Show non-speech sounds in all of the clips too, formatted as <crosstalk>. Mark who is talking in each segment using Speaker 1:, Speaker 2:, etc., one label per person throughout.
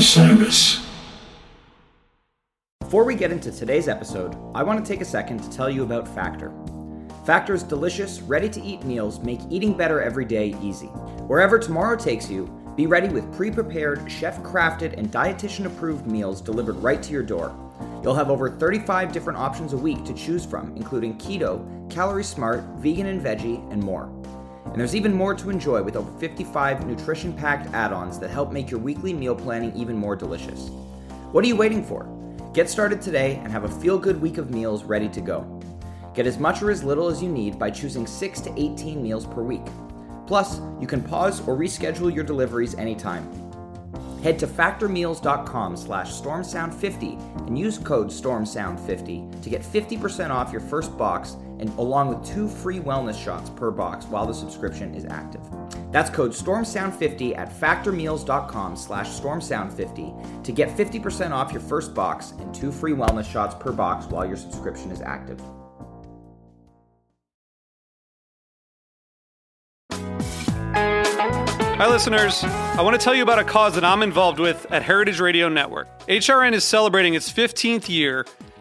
Speaker 1: Osiris.
Speaker 2: Before we get into today's episode, I want to take a second to tell you about Factor. Factor's delicious, ready to eat meals make eating better every day easy. Wherever tomorrow takes you, be ready with pre prepared, chef crafted, and dietitian approved meals delivered right to your door. You'll have over 35 different options a week to choose from, including keto, calorie smart, vegan and veggie, and more. And there's even more to enjoy with over 55 nutrition packed add ons that help make your weekly meal planning even more delicious. What are you waiting for? Get started today and have a feel good week of meals ready to go. Get as much or as little as you need by choosing 6 to 18 meals per week. Plus, you can pause or reschedule your deliveries anytime. Head to factormeals.com slash stormsound50 and use code stormsound50 to get 50% off your first box and along with two free wellness shots per box while the subscription is active. That's code stormsound50 at factormeals.com slash stormsound50 to get 50% off your first box and two free wellness shots per box while your subscription is active.
Speaker 3: Hi, listeners. I want to tell you about a cause that I'm involved with at Heritage Radio Network. HRN is celebrating its 15th year,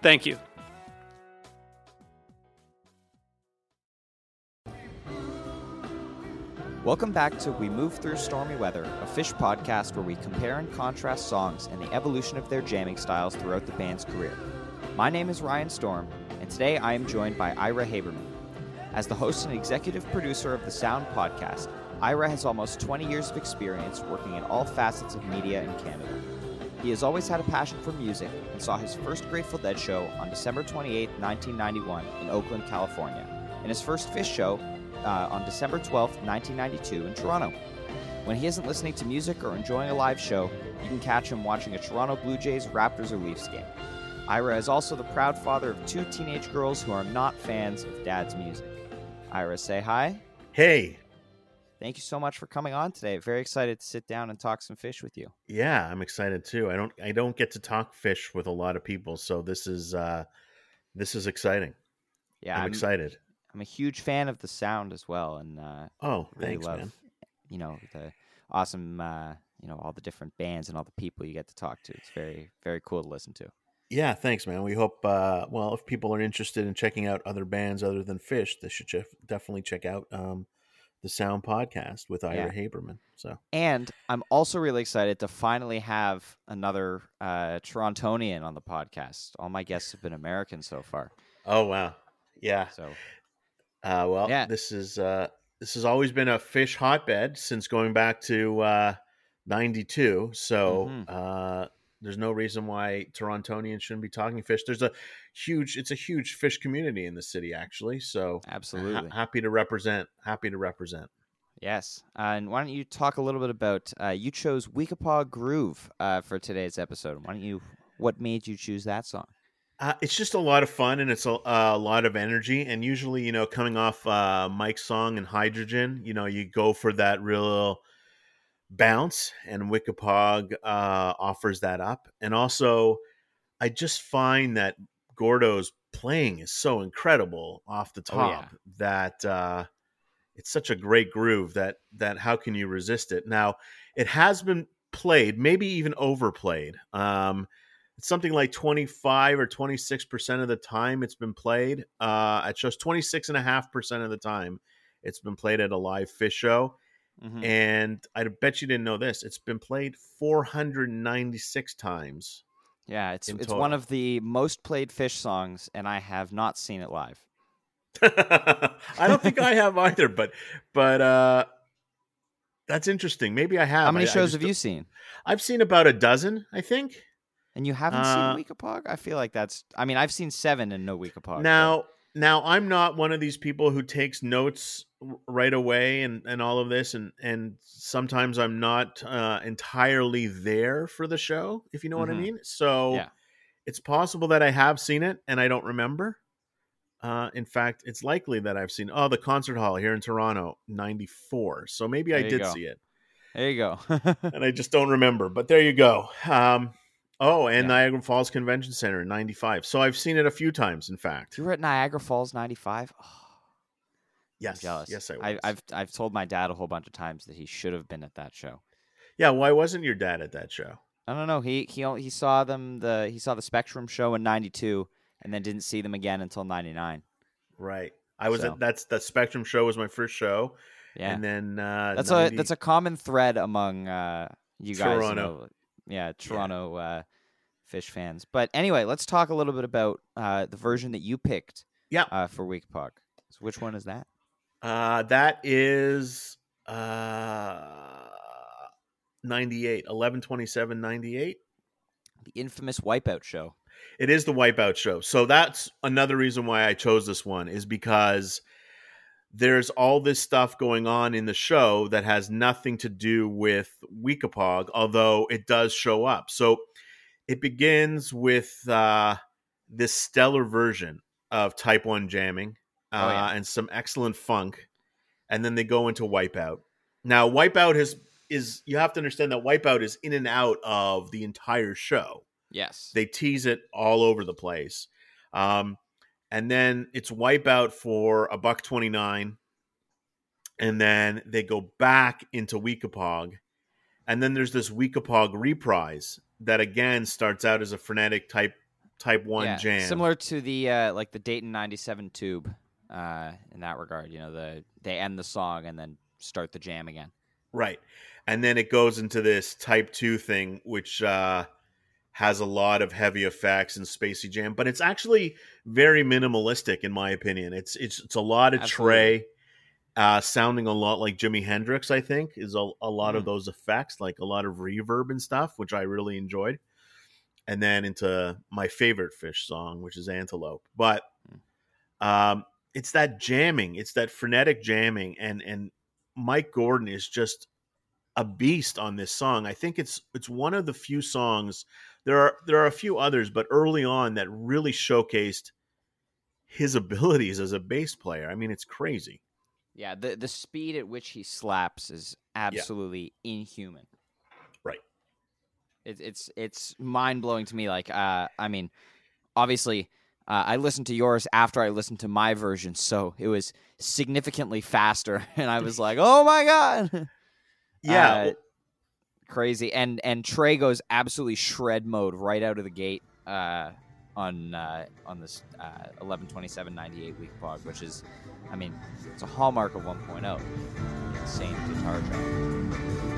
Speaker 3: Thank you.
Speaker 4: Welcome back to We Move Through Stormy Weather, a Phish podcast where we compare and contrast songs and the evolution of their jamming styles throughout the band's career. My name is Ryan Storm, and today I am joined by Ira Haberman. As the host and executive producer of the Sound podcast, Ira has almost 20 years of experience working in all facets of media in Canada. He has always had a passion for music and saw his first Grateful Dead show on December 28, 1991, in Oakland, California, and his first Phish show uh, on December 12, 1992, in Toronto. When he isn't listening to music or enjoying a live show, you can catch him watching a Toronto Blue Jays, Raptors, or Leafs game. Ira is also the proud father of two teenage girls who are not fans of dad's music. Ira, say hi.
Speaker 5: Hey.
Speaker 4: Thank you so much for coming on today. Very excited to sit down and talk some Phish with you.
Speaker 5: Yeah, I'm excited too. I don't I don't get to talk Phish with a lot of people, so this is uh this is exciting.
Speaker 4: Yeah,
Speaker 5: I'm, I'm excited.
Speaker 4: I'm a huge fan of the sound as well, and uh,
Speaker 5: oh,
Speaker 4: really
Speaker 5: thanks,
Speaker 4: love,
Speaker 5: man.
Speaker 4: You know the awesome, uh, you know all the different bands and all the people you get to talk to. It's very very cool to listen to.
Speaker 5: Yeah, thanks, man. We hope. Uh, well, if people are interested in checking out other bands other than Phish, they should ch- definitely check out um, the Sound Podcast with Ira
Speaker 4: Yeah.
Speaker 5: Haberman. So
Speaker 4: And I'm also really excited to finally have another uh, Torontonian on the podcast. All my guests have been American so far.
Speaker 5: Oh wow, yeah.
Speaker 4: So
Speaker 5: Uh, well,
Speaker 4: Yeah.
Speaker 5: this is uh, this has always been a Phish hotbed since going back to uh, '92. So
Speaker 4: Mhm.
Speaker 5: Uh, there's no reason why Torontonians shouldn't be talking Phish. There's a huge, it's a huge Phish community in the city, actually. So ha-
Speaker 4: absolutely.
Speaker 5: happy to represent. Happy to represent.
Speaker 4: Yes. Uh, and why don't you talk a little bit about uh, you chose Weekapaug Groove uh, for today's episode. Why don't you what made you choose that song?
Speaker 5: Uh, it's just a lot of fun and it's a, a lot of energy. And usually, you know, coming off uh, Mike's song and Hydrogen, you know, you go for that real bounce, and Weekapaug uh, offers that up. And also, I just find that Gordo's playing is so incredible off the
Speaker 4: Oh,
Speaker 5: top
Speaker 4: yeah.
Speaker 5: that uh, it's such a great groove that that how can you resist it? Now, it has been played, maybe even overplayed. Um, it's something like 25 or 26% of the time it's been played. Uh, it shows 26.5% of the time it's been played at a live Phish show.
Speaker 4: Mhm.
Speaker 5: And I bet you didn't know this. It's been played 496 times
Speaker 4: Yeah, it's it's
Speaker 5: total.
Speaker 4: one of the most played Phish songs, and I have not seen it live. <laughs>
Speaker 5: I don't think I have either, but but uh that's interesting. Maybe I have.
Speaker 4: How many
Speaker 5: I- I
Speaker 4: shows
Speaker 5: just
Speaker 4: have you seen?
Speaker 5: I've seen about a dozen, I think.
Speaker 4: And you haven't
Speaker 5: Uh,
Speaker 4: seen Weekapaug? I feel like that's. I mean, I've seen seven and no but-
Speaker 5: Now, now I'm not one of these people who takes notes right away and and all of this, and and sometimes I'm not uh, entirely there for the show, if you know what I
Speaker 4: Mhm.
Speaker 5: mean. So
Speaker 4: Yeah.
Speaker 5: it's possible that I have seen it and I don't remember. Uh, in fact, it's likely that I've seen oh the concert hall here in Toronto, '94. So maybe I
Speaker 4: There you
Speaker 5: did
Speaker 4: go.
Speaker 5: see it,
Speaker 4: there you go. <laughs>
Speaker 5: and I just don't remember. But there you go. Um, oh, and
Speaker 4: Yeah.
Speaker 5: Niagara Falls Convention Center in '95. So I've seen it a few times. In fact,
Speaker 4: you were at Niagara Falls '95. Oh,
Speaker 5: yes,
Speaker 4: I'm jealous.
Speaker 5: yes, I was.
Speaker 4: I, I've I've told my dad a whole bunch of times that he should have been at that show.
Speaker 5: Yeah, why wasn't your dad at that show?
Speaker 4: I don't know. He he he saw them the he saw the Spectrum show in '92 and then didn't see them again until '99.
Speaker 5: Right. I was
Speaker 4: So.
Speaker 5: at that's that Spectrum show was my first show,
Speaker 4: Yeah,
Speaker 5: and then uh,
Speaker 4: that's
Speaker 5: 90
Speaker 4: a that's a common thread among uh, you guys.
Speaker 5: Toronto.
Speaker 4: Yeah, Toronto uh, Phish fans. But anyway, let's talk a little bit about uh, the version that you picked.
Speaker 5: Yeah.
Speaker 4: Uh, for Weekapaug. So which one is that?
Speaker 5: uh, that is uh 98 11 27 98
Speaker 4: The infamous Wipeout show.
Speaker 5: it is the wipeout show so that's another reason why i chose this one is because there's all this stuff going on in the show that has nothing to do with Weekapaug, although it does show up. So it begins with uh, this stellar version of Type 1 jamming uh,
Speaker 4: Oh, yeah.
Speaker 5: and some excellent funk. And then they go into Wipeout. Now, Wipeout has is you have to understand that Wipeout is in and out of the entire show
Speaker 4: Yes.
Speaker 5: they tease it all over the place um, and then it's wipeout for a buck 29 and then they go back into Weekapaug and then there's this Weekapaug reprise that again starts out as a frenetic type type 1
Speaker 4: yeah,
Speaker 5: jam
Speaker 4: Similar to the uh, like the Dayton '97 tube uh, in that regard. You know, the they end the song and then start the jam again.
Speaker 5: Right. And then it goes into this type 2 thing, which uh, has a lot of heavy effects and spacey jam, but it's actually very minimalistic in my opinion. It's it's it's a lot of
Speaker 4: Absolutely.
Speaker 5: Trey uh, sounding a lot like Jimi Hendrix, I think, is a, a lot of
Speaker 4: Mhm.
Speaker 5: those effects, like a lot of reverb and stuff, which I really enjoyed. And then into my favorite Phish song, which is Antelope. But um, it's that jamming, it's that frenetic jamming, and and Mike Gordon is just a beast on this song. I think it's it's one of the few songs. There are there are a few others, but early on that really showcased his <laughs> abilities as a bass player. I mean, it's crazy.
Speaker 4: Yeah, the the speed at which he slaps is absolutely inhuman.
Speaker 5: Right.
Speaker 4: It's it's it's mind blowing to me. Like, uh, I mean, obviously, uh, I listened to yours after I listened to my version, so it was significantly faster, <laughs> and I was like, oh my god,
Speaker 5: Yeah,
Speaker 4: Uh, crazy. And and Trey goes absolutely shred mode right out of the gate. Uh, on uh, on this uh, 112798 week pog, which is, I mean, it's a hallmark of 1.0. Insane guitar track.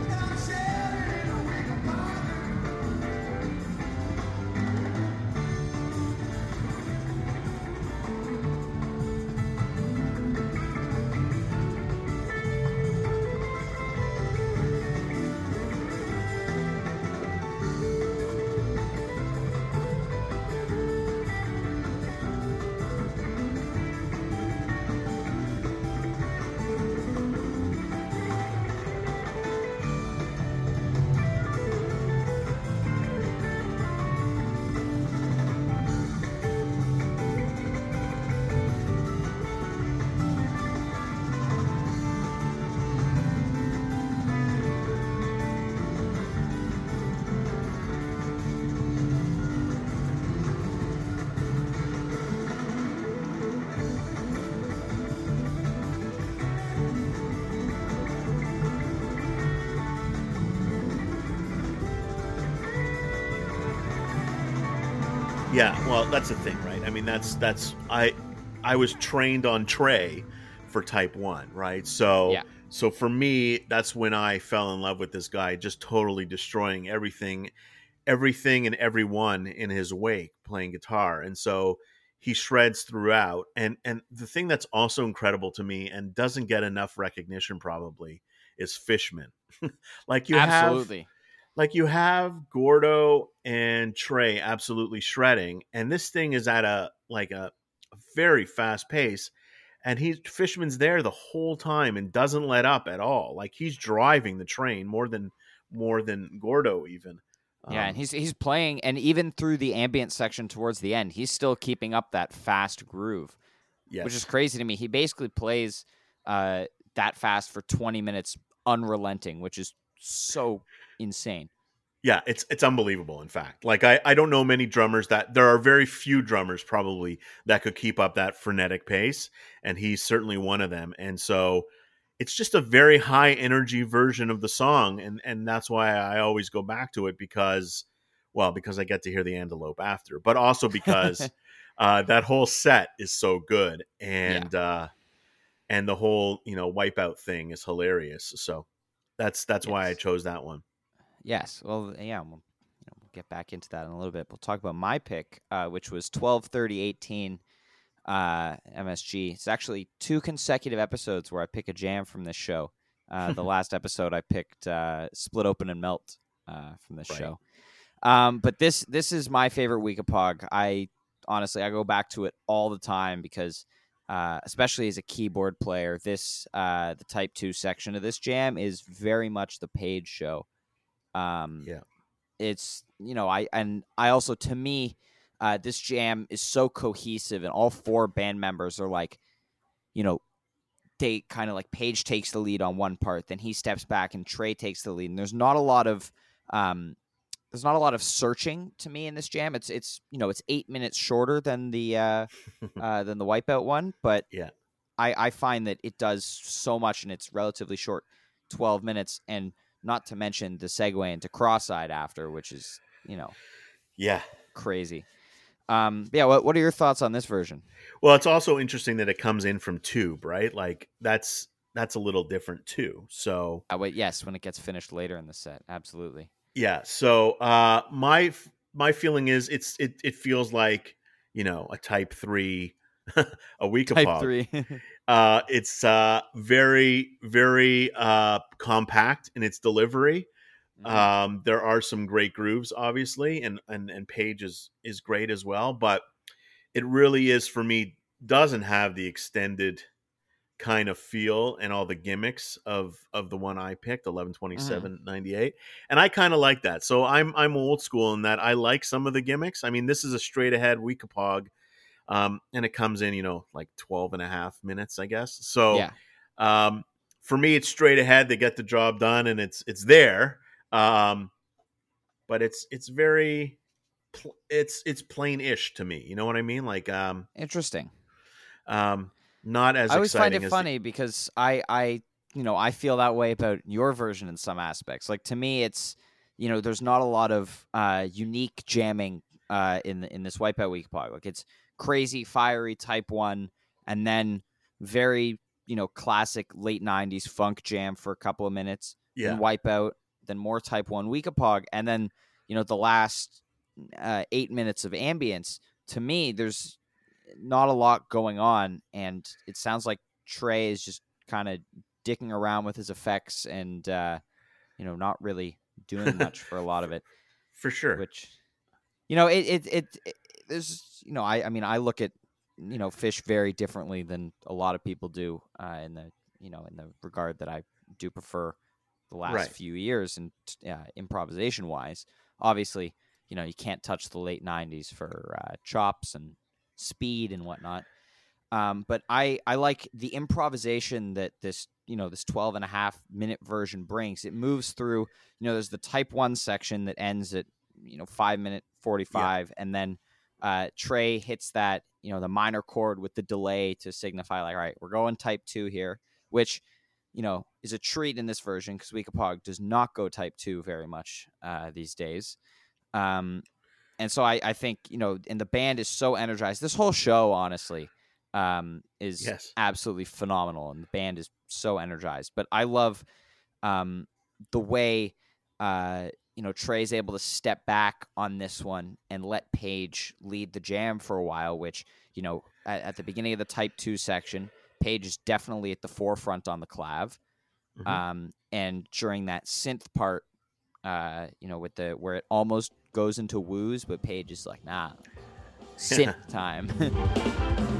Speaker 5: Yeah, well, that's the thing, right? I mean, that's that's I I was trained on Trey for Type One, right? So
Speaker 4: Yeah.
Speaker 5: so for me, that's when I fell in love with this guy, just totally destroying everything. everything and everyone in his wake playing guitar. And so he shreds throughout. And and the thing that's also incredible to me and doesn't get enough recognition probably is Fishman. <laughs> like you
Speaker 4: absolutely.
Speaker 5: have like you have Gordo and Trey absolutely shredding, and this thing is at a like a, very fast pace. And he's Fishman's there the whole time and doesn't let up at all. Like he's driving the train more than more than Gordo even.
Speaker 4: Yeah, and um, he's he's playing, and even through the ambient section towards the end, he's still keeping up that fast groove, yes. which is crazy to me. He basically plays uh, that fast for twenty minutes, unrelenting, which is so insane.
Speaker 5: Yeah, it's it's unbelievable. In fact, like I I don't know many drummers that there are very few drummers probably that could keep up that frenetic pace, and he's certainly one of them. And so it's just a very high energy version of the song and and that's why I always go back to it because well because I get to hear the antelope after but also because <laughs> uh, that whole set is so good and yeah. uh, and the whole you know wipeout thing is hilarious so that's that's yes. why I chose that one
Speaker 4: yes well yeah we'll, you know, we'll, get back into that in a little bit we'll talk about my pick uh, which was 12 30 18 uh, MSG. It's actually two consecutive episodes where I pick a jam from this show. Uh, the <laughs> last episode I picked uh, "Split Open and Melt" uh, from this right. show. Um, but this this is my favorite Weekapaug. I honestly I go back to it all the time because, uh, especially as a keyboard player, this uh, the Type Two section of this jam is very much the Page show. Um,
Speaker 5: yeah,
Speaker 4: it's you know I and I also to me uh, this jam is so cohesive, and all four band members are like, you know, they kind of like Page takes the lead on one part, then he steps back, and Trey takes the lead. And there's not a lot of um, there's not a lot of searching to me in this jam. It's it's you know it's eight minutes shorter than the uh, <laughs> uh, than the Wipeout one, but
Speaker 5: yeah,
Speaker 4: I I find that it does so much in it's relatively short, twelve minutes, and not to mention the segue into Cross-eyed after, which is you know,
Speaker 5: yeah,
Speaker 4: crazy. Um, yeah, what what are your thoughts on this version?
Speaker 5: Well, it's also interesting that it comes in from tube, right? Like that's that's a little different too. So,
Speaker 4: uh, wait, yes, when it gets finished later in the set, absolutely.
Speaker 5: Yeah. So, uh, my my feeling is it's it it feels like you know a Type Three, <laughs> a Weekapaug.
Speaker 4: Type Three. <laughs>
Speaker 5: uh, it's uh very very uh compact in its delivery. Mm-hmm. Um, there are some great grooves, obviously, and and and Page is is great as well. But it really is for me doesn't have the extended kind of feel and all the gimmicks of of the one I picked 1127 mm-hmm. 98 and I kind of like that so I'm I'm old school in that I like some of the gimmicks I mean this is a straight ahead Weekapaug um and it comes in you know like 12 and a half minutes I guess so
Speaker 4: yeah.
Speaker 5: um for me it's straight ahead they get the job done and it's it's there um, but it's it's very it's it's plain-ish to me. You know what I mean? Like um
Speaker 4: interesting.
Speaker 5: Um not as
Speaker 4: I always find it
Speaker 5: funny
Speaker 4: the... because I I you know, I feel that way about your version in some aspects. Like to me it's you know, there's not a lot of uh unique jamming uh in in this Wipeout Weekapaug. Like it's crazy fiery type 1 and then very, you know, classic late 90s funk jam for a couple of minutes
Speaker 5: yeah.
Speaker 4: and Wipeout then more type 1 Weekapaug, and then, you know, the last uh, eight minutes of ambience, to me, there's not a lot going on. And it sounds like Trey is just kind of dicking around with his effects and, uh, you know, not really doing much for a lot of it. <laughs>
Speaker 5: For sure.
Speaker 4: Which, you know, it, it, it, it there's, you know, I, I mean, I look at, you know, Phish very differently than a lot of people do uh, in the, you know, in the regard that I do prefer the last right. few years and uh, improvisation wise. Obviously, you know, you can't touch the late 90s for uh, chops and speed and whatnot. Um, but I, I like the improvisation that this, you know, this 12 and a half minute version brings. It moves through, you know, there's the type one section that ends at, you know, five minute 45. Yeah. And then uh, Trey hits that, you know, the minor chord with the delay to signify, like, all right, we're going type two here, which you know, is a treat in this version because Weekapaug does not go Type Two very much uh, these days. Um, and so I, I think you know, and the band is so energized. This whole show, honestly, um, is
Speaker 5: yes.
Speaker 4: absolutely phenomenal, and the band is so energized. But I love um, the way uh, you know, Trey's able to step back on this one and let Page lead the jam for a while, which, you know, at, at the beginning of the type two section, Page is definitely at the forefront on the clav.
Speaker 5: Mhm.
Speaker 4: Um, and during that synth part, uh, you know, with the where it almost goes into woos, but Page is like, nah, <laughs> synth time. <laughs>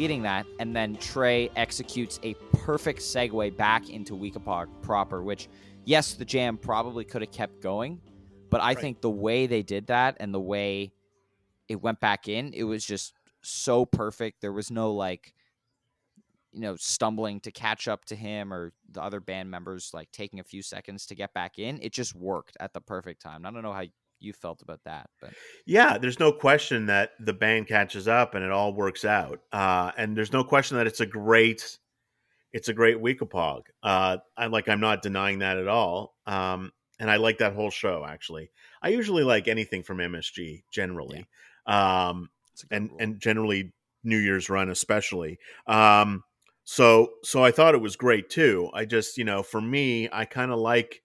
Speaker 4: leading that. And then Trey executes a perfect segue back into Weekapaug proper, which, yes, the jam probably could have kept going, but I
Speaker 5: Right.
Speaker 4: think the way they did that and the way it went back in, it was just so perfect. There was no like, you know, stumbling to catch up to him or the other band members like taking a few seconds to get back in. It just worked at the perfect time. I don't know how you felt about that, but
Speaker 5: Yeah, there's no question that the band catches up and it all works out. Uh, and there's no question that it's a great, it's a great week Weekapaug. Uh, I like, I'm not denying that at all. Um, and I like that whole show actually. I usually like anything from MSG generally, um,
Speaker 4: a good
Speaker 5: and
Speaker 4: rule.
Speaker 5: and generally New Year's run especially. Um, so so I thought it was great too. I just you know for me I kind of like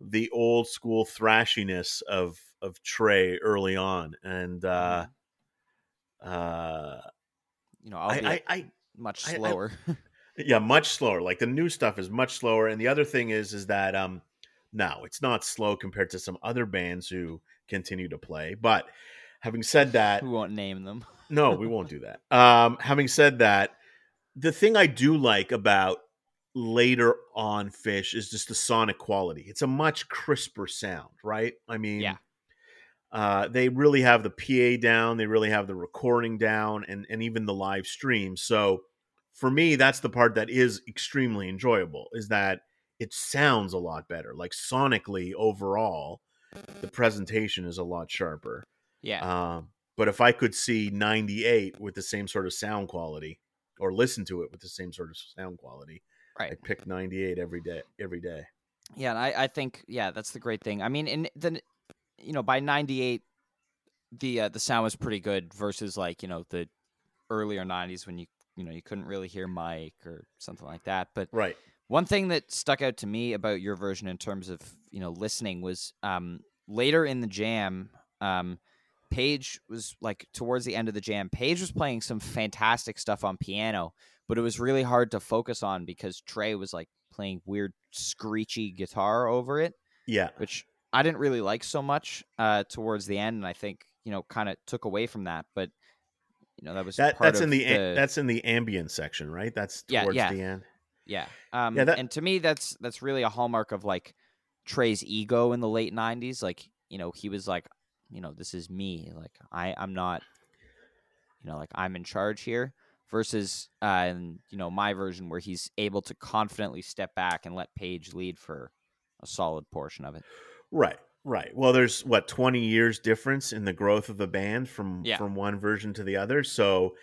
Speaker 5: the old school thrashiness of of Trey early on, and uh, uh,
Speaker 4: you know, I'll
Speaker 5: I,
Speaker 4: be
Speaker 5: I, I
Speaker 4: much
Speaker 5: I- I-
Speaker 4: slower. <laughs>
Speaker 5: yeah, much slower. Like the new stuff is much slower, and the other thing is is that um, no, it's not slow compared to some other bands who continue to play. But having said that,
Speaker 4: we won't name them.
Speaker 5: no, we won't <laughs> do that. Um, having said that, the thing I do like about later on Phish is just the sonic quality. It's a much crisper sound, right? I mean,
Speaker 4: Yeah.
Speaker 5: Uh, they really have the PA down. They really have the recording down, and and even the live stream. So for me, that's the part that is extremely enjoyable. Is that it sounds a lot better. Like sonically, overall, the presentation is a lot sharper.
Speaker 4: Yeah.
Speaker 5: Um, but if I could see 98 with the same sort of sound quality, or listen to it with the same sort of sound quality,
Speaker 4: right.
Speaker 5: I'd pick 98 every day. Every day.
Speaker 4: Yeah, and I, I think yeah, that's the great thing. I mean, in the you know by '98, the uh, the sound was pretty good versus like you know the earlier '90s when you you know you couldn't really hear Mike or something like that. But
Speaker 5: Right.
Speaker 4: one thing that stuck out to me about your version in terms of you know listening was um, later in the jam. Um, Page was like towards the end of the jam. Page was playing some fantastic stuff on piano, but it was really hard to focus on because Trey was like playing weird screechy guitar over it,
Speaker 5: Yeah.
Speaker 4: which I didn't really like so much uh, towards the end, and I think you know kind of took away from that. But you know that was
Speaker 5: That that's in the, a- that's in the ambient section, right? That's
Speaker 4: Yeah, yeah.
Speaker 5: the end.
Speaker 4: Yeah. Um
Speaker 5: Yeah, that-
Speaker 4: and to me that's that's really a hallmark of like Trey's ego in the late 90s like, you know, he was like, you know, this is me. Like I I'm not you know, like I'm in charge here versus uh and you know, my version where he's able to confidently step back and let Page lead for a solid portion of it.
Speaker 5: Right. Right. Well, there's what 20 years difference in the growth of the band from
Speaker 4: Yeah.
Speaker 5: from one version to the other. So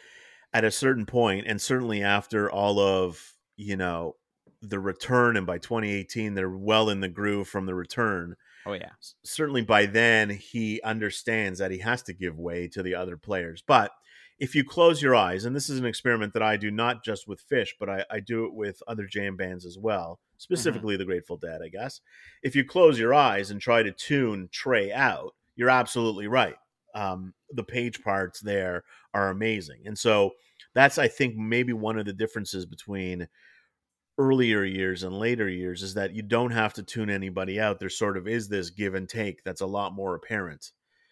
Speaker 5: at a certain point and certainly after all of, you know, the return and by 2018 they're well in the groove from the return.
Speaker 4: Oh yeah.
Speaker 5: Certainly by then he understands that he has to give way to the other players. But if you close your eyes, and this is an experiment that I do not just with Phish, but I, I do it with other jam bands as well, specifically the Grateful Dead, I guess. If you close your eyes and try to tune Trey out, you're absolutely right. Um, the page parts there are amazing. And so that's, I think, maybe one of the differences between earlier years and later years is that you don't have to tune anybody out. There sort of is this give and take that's a lot more apparent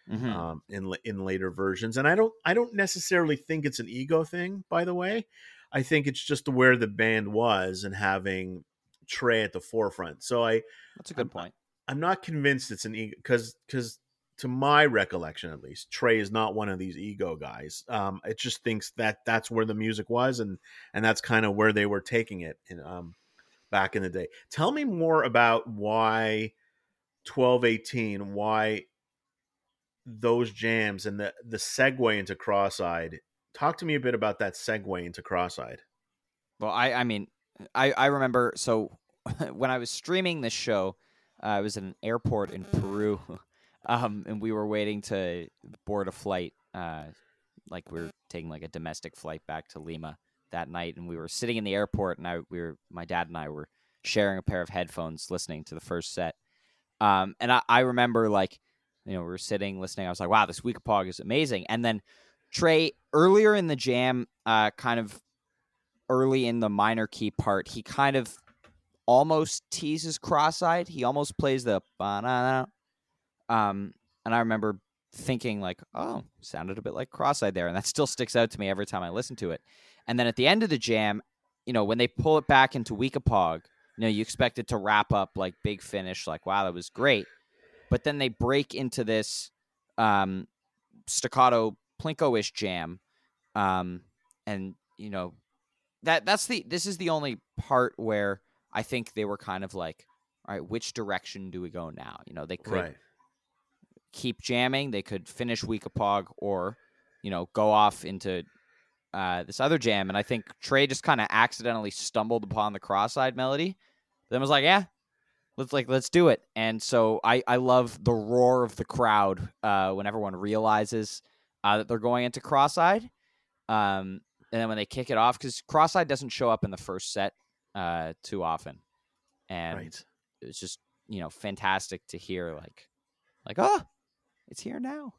Speaker 4: Mhm.
Speaker 5: um, in in later versions. And I don't I don't necessarily think it's an ego thing. By the way, I think it's just where the band was and having Trey at the forefront. So I
Speaker 4: That's a good point.
Speaker 5: I'm not convinced it's an ego because because to my recollection at least, Trey is not one of these ego guys. Um, it just thinks that that's where the music was and and that's kind of where they were taking it in um back in the day. Tell me more about why 1218, why those jams and the the segue into cross-eyed. Talk to me a bit about that segue into cross-eyed.
Speaker 4: Well, I I mean, I I remember so <laughs> when I was streaming this show, uh, I was at an airport in Peru, <laughs> um, and we were waiting to board a flight. Uh, like we were taking like a domestic flight back to Lima that night, and we were sitting in the airport, and I we were my dad and I were sharing a pair of headphones, listening to the first set. Um, and I, I remember like, you know, we were sitting listening. I was like, wow, this Weekapaug is amazing. And then Trey earlier in the jam, uh, kind of early in the minor key part, he kind of almost teases cross-eyed. He almost plays the. Um, and I remember thinking like, oh, sounded a bit like cross-eyed there, and that still sticks out to me every time I listen to it. And then at the end of the jam, you know, when they pull it back into Weekapaug, you know, you expect it to wrap up like big finish, like wow, that was great. But then they break into this um, staccato plinko-ish jam, um, and you know that that's the this is the only part where I think they were kind of like, all right, which direction do we go now? You know, they could keep jamming, they could finish Weekapaug, or you know, go off into uh, this other jam. And I think Trey just kind of accidentally stumbled upon the cross-eyed melody. Then was like, yeah, let's like let's do it. And so I I love the roar of the crowd uh, when everyone realizes uh, that they're going into cross-eyed. Um, and then when they kick it off, because cross-eyed doesn't show up in the first set uh, too often, and
Speaker 5: Right.
Speaker 4: it's just you know fantastic to hear like like oh it's here now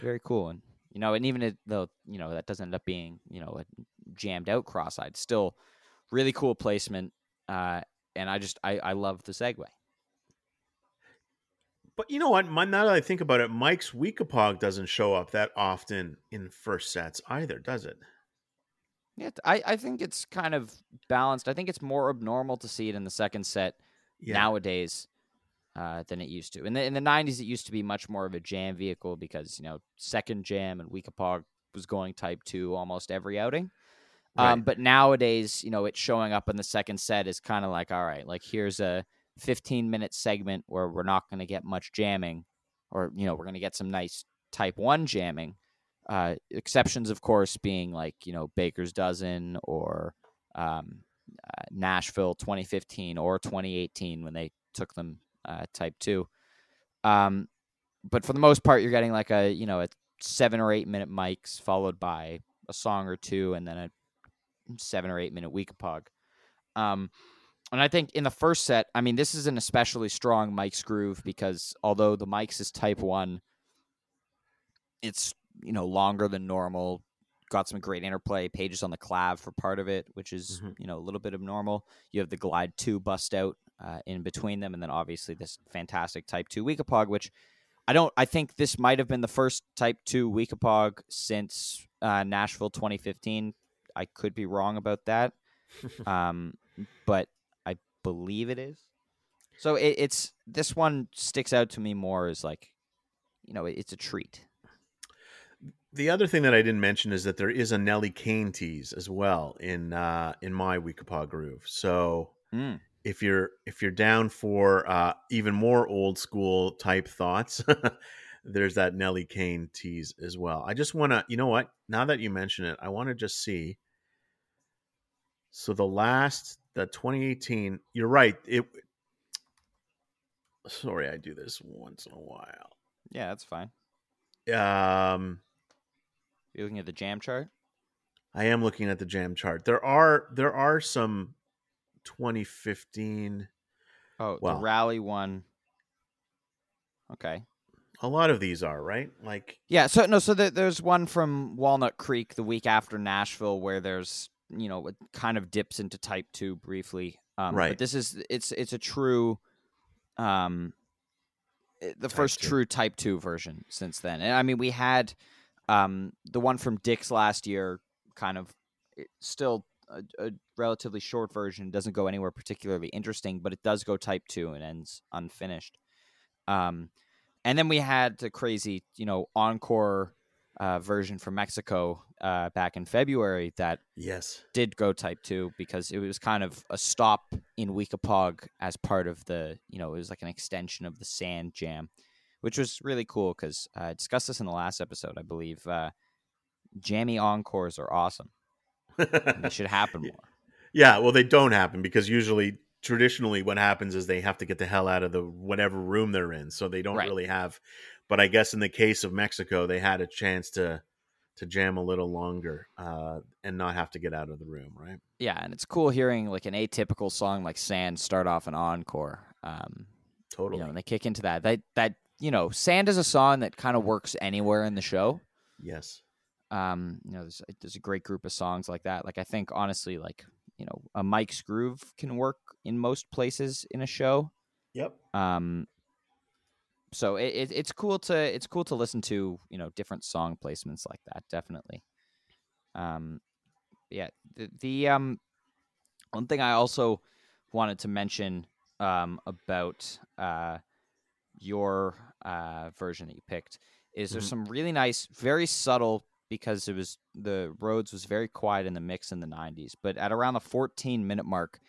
Speaker 4: very cool and you know and even though you know that doesn't end up being you know a jammed out cross-eyed still really cool placement uh and i just i i love the segue
Speaker 5: But you know what? My, now that I think about it, Mike's Weekapaug doesn't show up that often in first sets either, does it?
Speaker 4: yeah i i think it's kind of balanced i think it's more abnormal to see it in the second set nowadays uh, than it used to. In the in the nineties, it used to be much more of a jam vehicle because you know second jam and Weekapaug was going type two almost every outing. Um, but nowadays, you know, it's showing up in the second set is kind of like, all right, like here's a 15 minute segment where we're not going to get much jamming, or you know, we're going to get some nice type one jamming. Uh, exceptions, of course, being like you know Baker's Dozen or um, uh, Nashville 2015 or 2018 when they took them uh, type two. Um, but for the most part, you're getting like a you know a seven or eight minute Mike's followed by a song or two, and then a seven or eight minute Weekapaug. Um, and I think in the first set, I mean, this is an especially strong Mike's groove because although the Mike's is type one, it's you know longer than normal. Got some great interplay Page's on the clav for part of it, which is
Speaker 5: Mhm.
Speaker 4: you know a little bit abnormal. You have the glide two bust out uh, in between them, and then obviously this fantastic type two Weekapaug, which I don't. I think this might have been the first Type Two Weekapaug since uh, Nashville 2015. I could be wrong about that, <laughs> um, but I believe it is. So it, it's this one sticks out to me more as like, you know, it's a treat.
Speaker 5: The other thing that I didn't mention is that there is a Nellie Kane tease as well in uh, in my Weekapaug groove. So
Speaker 4: Mm.
Speaker 5: if you're if you're down for uh, even more old school type thoughts, <laughs> there's that Nellie Kane tease as well. I just want to, you know what? Now that you mention it, I want to just see. So the last, the 2018, you're right. It. Sorry, I do this once in a while.
Speaker 4: Yeah, that's fine.
Speaker 5: Um,
Speaker 4: You're looking at the jam chart.
Speaker 5: I am looking at the jam chart. There are there are some 2015.
Speaker 4: Oh,
Speaker 5: Well-
Speaker 4: the rally one. Okay.
Speaker 5: A lot of these are right. Like
Speaker 4: Yeah. So no. So there, there's one from Walnut Creek the week after Nashville where there's you know it kind of dips into Type Two briefly. Um,
Speaker 5: Right.
Speaker 4: But this is it's it's a true, um, eh, the first
Speaker 5: two.
Speaker 4: true Type Two version since then. And I mean we had, um, the one from Dick's last year, kind of still a, a relatively short version. Doesn't go anywhere particularly interesting, but it does go Type Two and ends unfinished. Um, and then we had the crazy, you know, encore uh, version from Mexico uh, back in February that
Speaker 5: yes,
Speaker 4: did go Type Two because it was kind of a stop in Weekapaug as part of the, you know, it was like an extension of the Sand Jam, which was really cool because uh, I discussed this in the last episode, I believe. Uh, jammy encores are awesome. They should happen <laughs> more.
Speaker 5: Yeah, well, they don't happen because usually, traditionally, what happens is they have to get the hell out of the whatever room they're in, so they don't
Speaker 4: Right.
Speaker 5: really have. But I guess in the case of Mexico, they had a chance to to jam a little longer uh, and not have to get out of the room, right?
Speaker 4: Yeah, and it's cool hearing like an atypical song like Sand start off an encore. Um,
Speaker 5: Totally.
Speaker 4: you know, and they kick into that. That that you know, Sand is a song that kind of works anywhere in the show.
Speaker 5: yes.
Speaker 4: Um, you know, there's there's a great group of songs like that. Like I think honestly, like you know, a Mike's Groove can work in most places in a show.
Speaker 5: Yep.
Speaker 4: Um, so it, it it's cool to it's cool to listen to you know different song placements like that. Definitely. Um, yeah. The, the um one thing I also wanted to mention um about uh your uh version that you picked is there's
Speaker 5: Mhm.
Speaker 4: some really nice, very subtle because it was the Rhodes was very quiet in the mix in the 90s, but at around the 14 minute mark,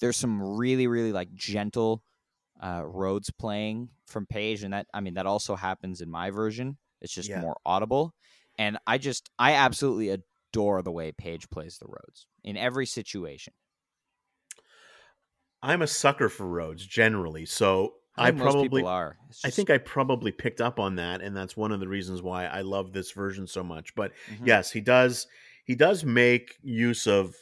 Speaker 4: there's some really really like gentle uh, Rhodes playing from Page, and that I mean that also happens in my version. It's just
Speaker 5: Yeah.
Speaker 4: more audible, and I just I absolutely adore the way Page plays the Rhodes in every situation.
Speaker 5: I'm a sucker for Rhodes generally, so
Speaker 4: I,
Speaker 5: I, probably
Speaker 4: people are. It's
Speaker 5: I think I probably picked up on that, and that's one of the reasons why I love this version so much. But
Speaker 4: Mhm.
Speaker 5: yes, he does. He does make use of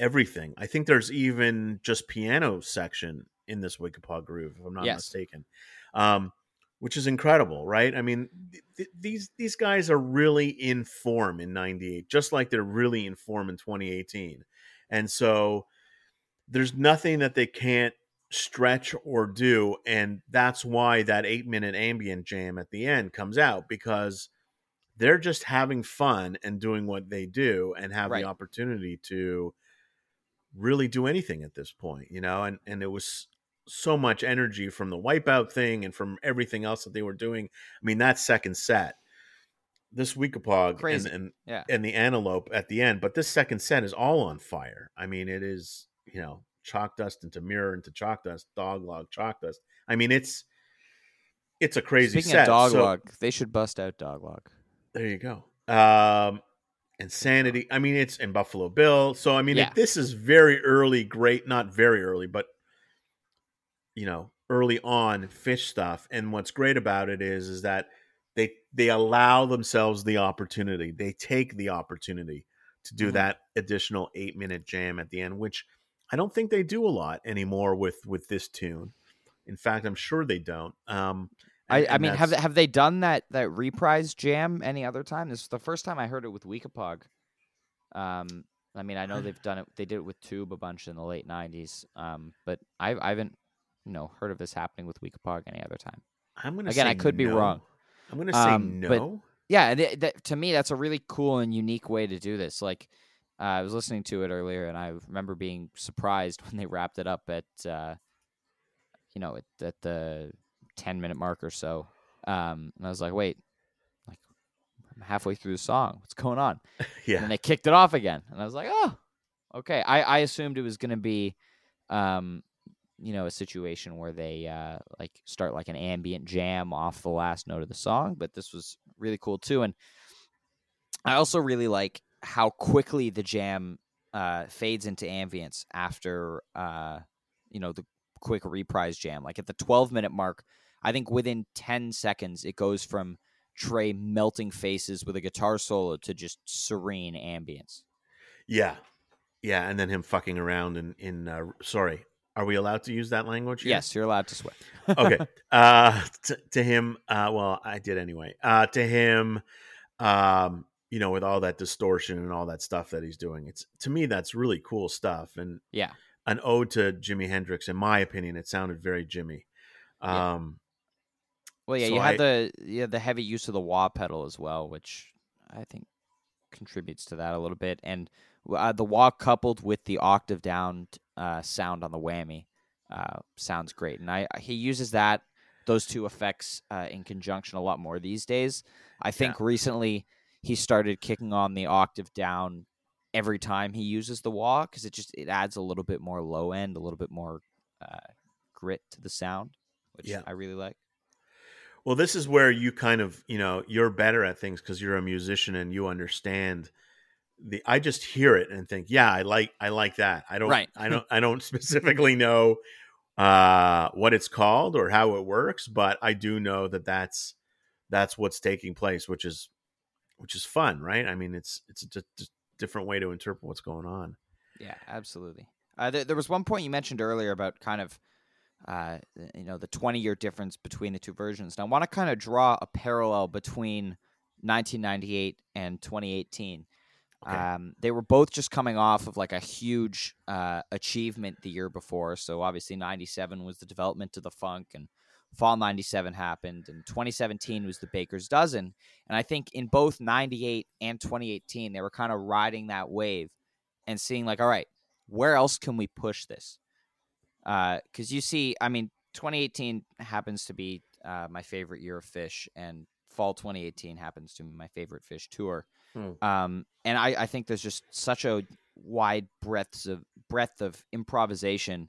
Speaker 5: everything. I think there's even just piano section in this Weekapaug groove, if I'm not
Speaker 4: Yes.
Speaker 5: mistaken, um, which is incredible, right? I mean, th- th- these these guys are really in form in '98, just like they're really in form in 2018, and so there's nothing that they can't stretch or do and that's why that eight minute ambient jam at the end comes out because they're just having fun and doing what they do and have
Speaker 4: Right.
Speaker 5: the opportunity to really do anything at this point you know and and it was so much energy from the wipeout thing and from everything else that they were doing i mean that second set this Weekapaug and, and
Speaker 4: yeah.
Speaker 5: and the antelope at the end. But this second set is all on fire. I mean, it is you know chalk dust into mirror into chalk dust, dog log chalk dust. I mean, it's it's a crazy
Speaker 4: Speaking
Speaker 5: set.
Speaker 4: of dog
Speaker 5: So,
Speaker 4: log, they should bust out dog log.
Speaker 5: There you go. Um, Insanity. I mean, it's in Buffalo Bill. So I mean,
Speaker 4: Yeah.
Speaker 5: it, this is very early. Great, not very early, but you know, early on Phish stuff. And what's great about it is, is that they they allow themselves the opportunity. They take the opportunity to do
Speaker 4: Mhm.
Speaker 5: that additional eight minute jam at the end, which I don't think they do a lot anymore with with this tune. In fact, I'm sure they don't. Um,
Speaker 4: I, I
Speaker 5: and
Speaker 4: mean, have have they done that that reprise jam any other time? This is the first time I heard it with Weekapaug. Um, I mean, I know they've done it. They did it with Tube a bunch in the late '90s. Um, but I, I haven't, you know, heard of this happening with Weekapaug any other time.
Speaker 5: I'm gonna
Speaker 4: Again,
Speaker 5: say
Speaker 4: I could be wrong.
Speaker 5: I'm gonna say
Speaker 4: Um, but-
Speaker 5: no.
Speaker 4: Yeah, th- th- to me, that's a really cool and unique way to do this. Like, uh, I was listening to it earlier, and I remember being surprised <laughs> when they wrapped it up at, uh, you know, at, at the ten minute mark or so. Um, and I was like, wait, like I'm halfway through the song. What's going on? <laughs> And
Speaker 5: yeah,
Speaker 4: then they kicked it off again, and I was like, oh, okay. I I assumed it was gonna be, um, you know a situation where they uh, like start like an ambient jam off the last note of the song, but this was really cool too. And I also really like how quickly the jam uh, fades into ambience after uh, you know the quick reprise jam. Like at the 12 minute mark, I think within 10 seconds it goes from Trey melting faces with a guitar solo to just serene ambience.
Speaker 5: Yeah, yeah, and then him fucking around in in. Uh, sorry, are we allowed to use that language? Here?
Speaker 4: Yes, you're allowed to swear. <laughs>
Speaker 5: okay. Uh, to, to him, uh, well, I did anyway. Uh, to him, um, you know, with all that distortion and all that stuff that he's doing, it's to me that's really cool stuff. And
Speaker 4: yeah,
Speaker 5: an ode to Jimi Hendrix, in my opinion. It sounded very Jimi. Um,
Speaker 4: yeah. Well, yeah, so you had the yeah the heavy use of the wah pedal as well, which I think contributes to that a little bit. And uh, the wah coupled with the octave down uh, sound on the whammy uh, sounds great, and I he uses that those two effects uh, in conjunction a lot more these days. I think yeah. recently he started kicking on the octave down every time he uses the wah because it just it adds a little bit more low end, a little bit more uh, grit to the sound, which yeah. I really like.
Speaker 5: Well, this is where you kind of you know you're better at things because you're a musician and you understand the I just hear it and think, yeah, I like I like that. I don't
Speaker 4: right.
Speaker 5: I don't I don't <laughs> specifically know uh what it's called or how it works, but I do know that that's that's what's taking place, which is which is fun, right? I mean, it's it's a d- different way to interpret what's going on.
Speaker 4: Yeah, absolutely. Uh, there, there was one point you mentioned earlier about kind of uh, you know the 20 year difference between the two versions. And I want to kind of draw a parallel between 1998 and 2018 Okay. Um, they were both just coming off of like a huge uh, achievement the year before. So obviously, '97 was the development of the funk, and Fall '97 happened, and 2017 was the Baker's Dozen. And I think in both '98 and 2018, they were kind of riding that wave and seeing like, all right, where else can we push this? Because uh, you see, I mean, 2018 happens to be uh, my favorite year of Phish, and fall 2018 happens to be my favorite Phish tour. Hmm. Um, and I, I think there's just such a wide breadth of breadth of improvisation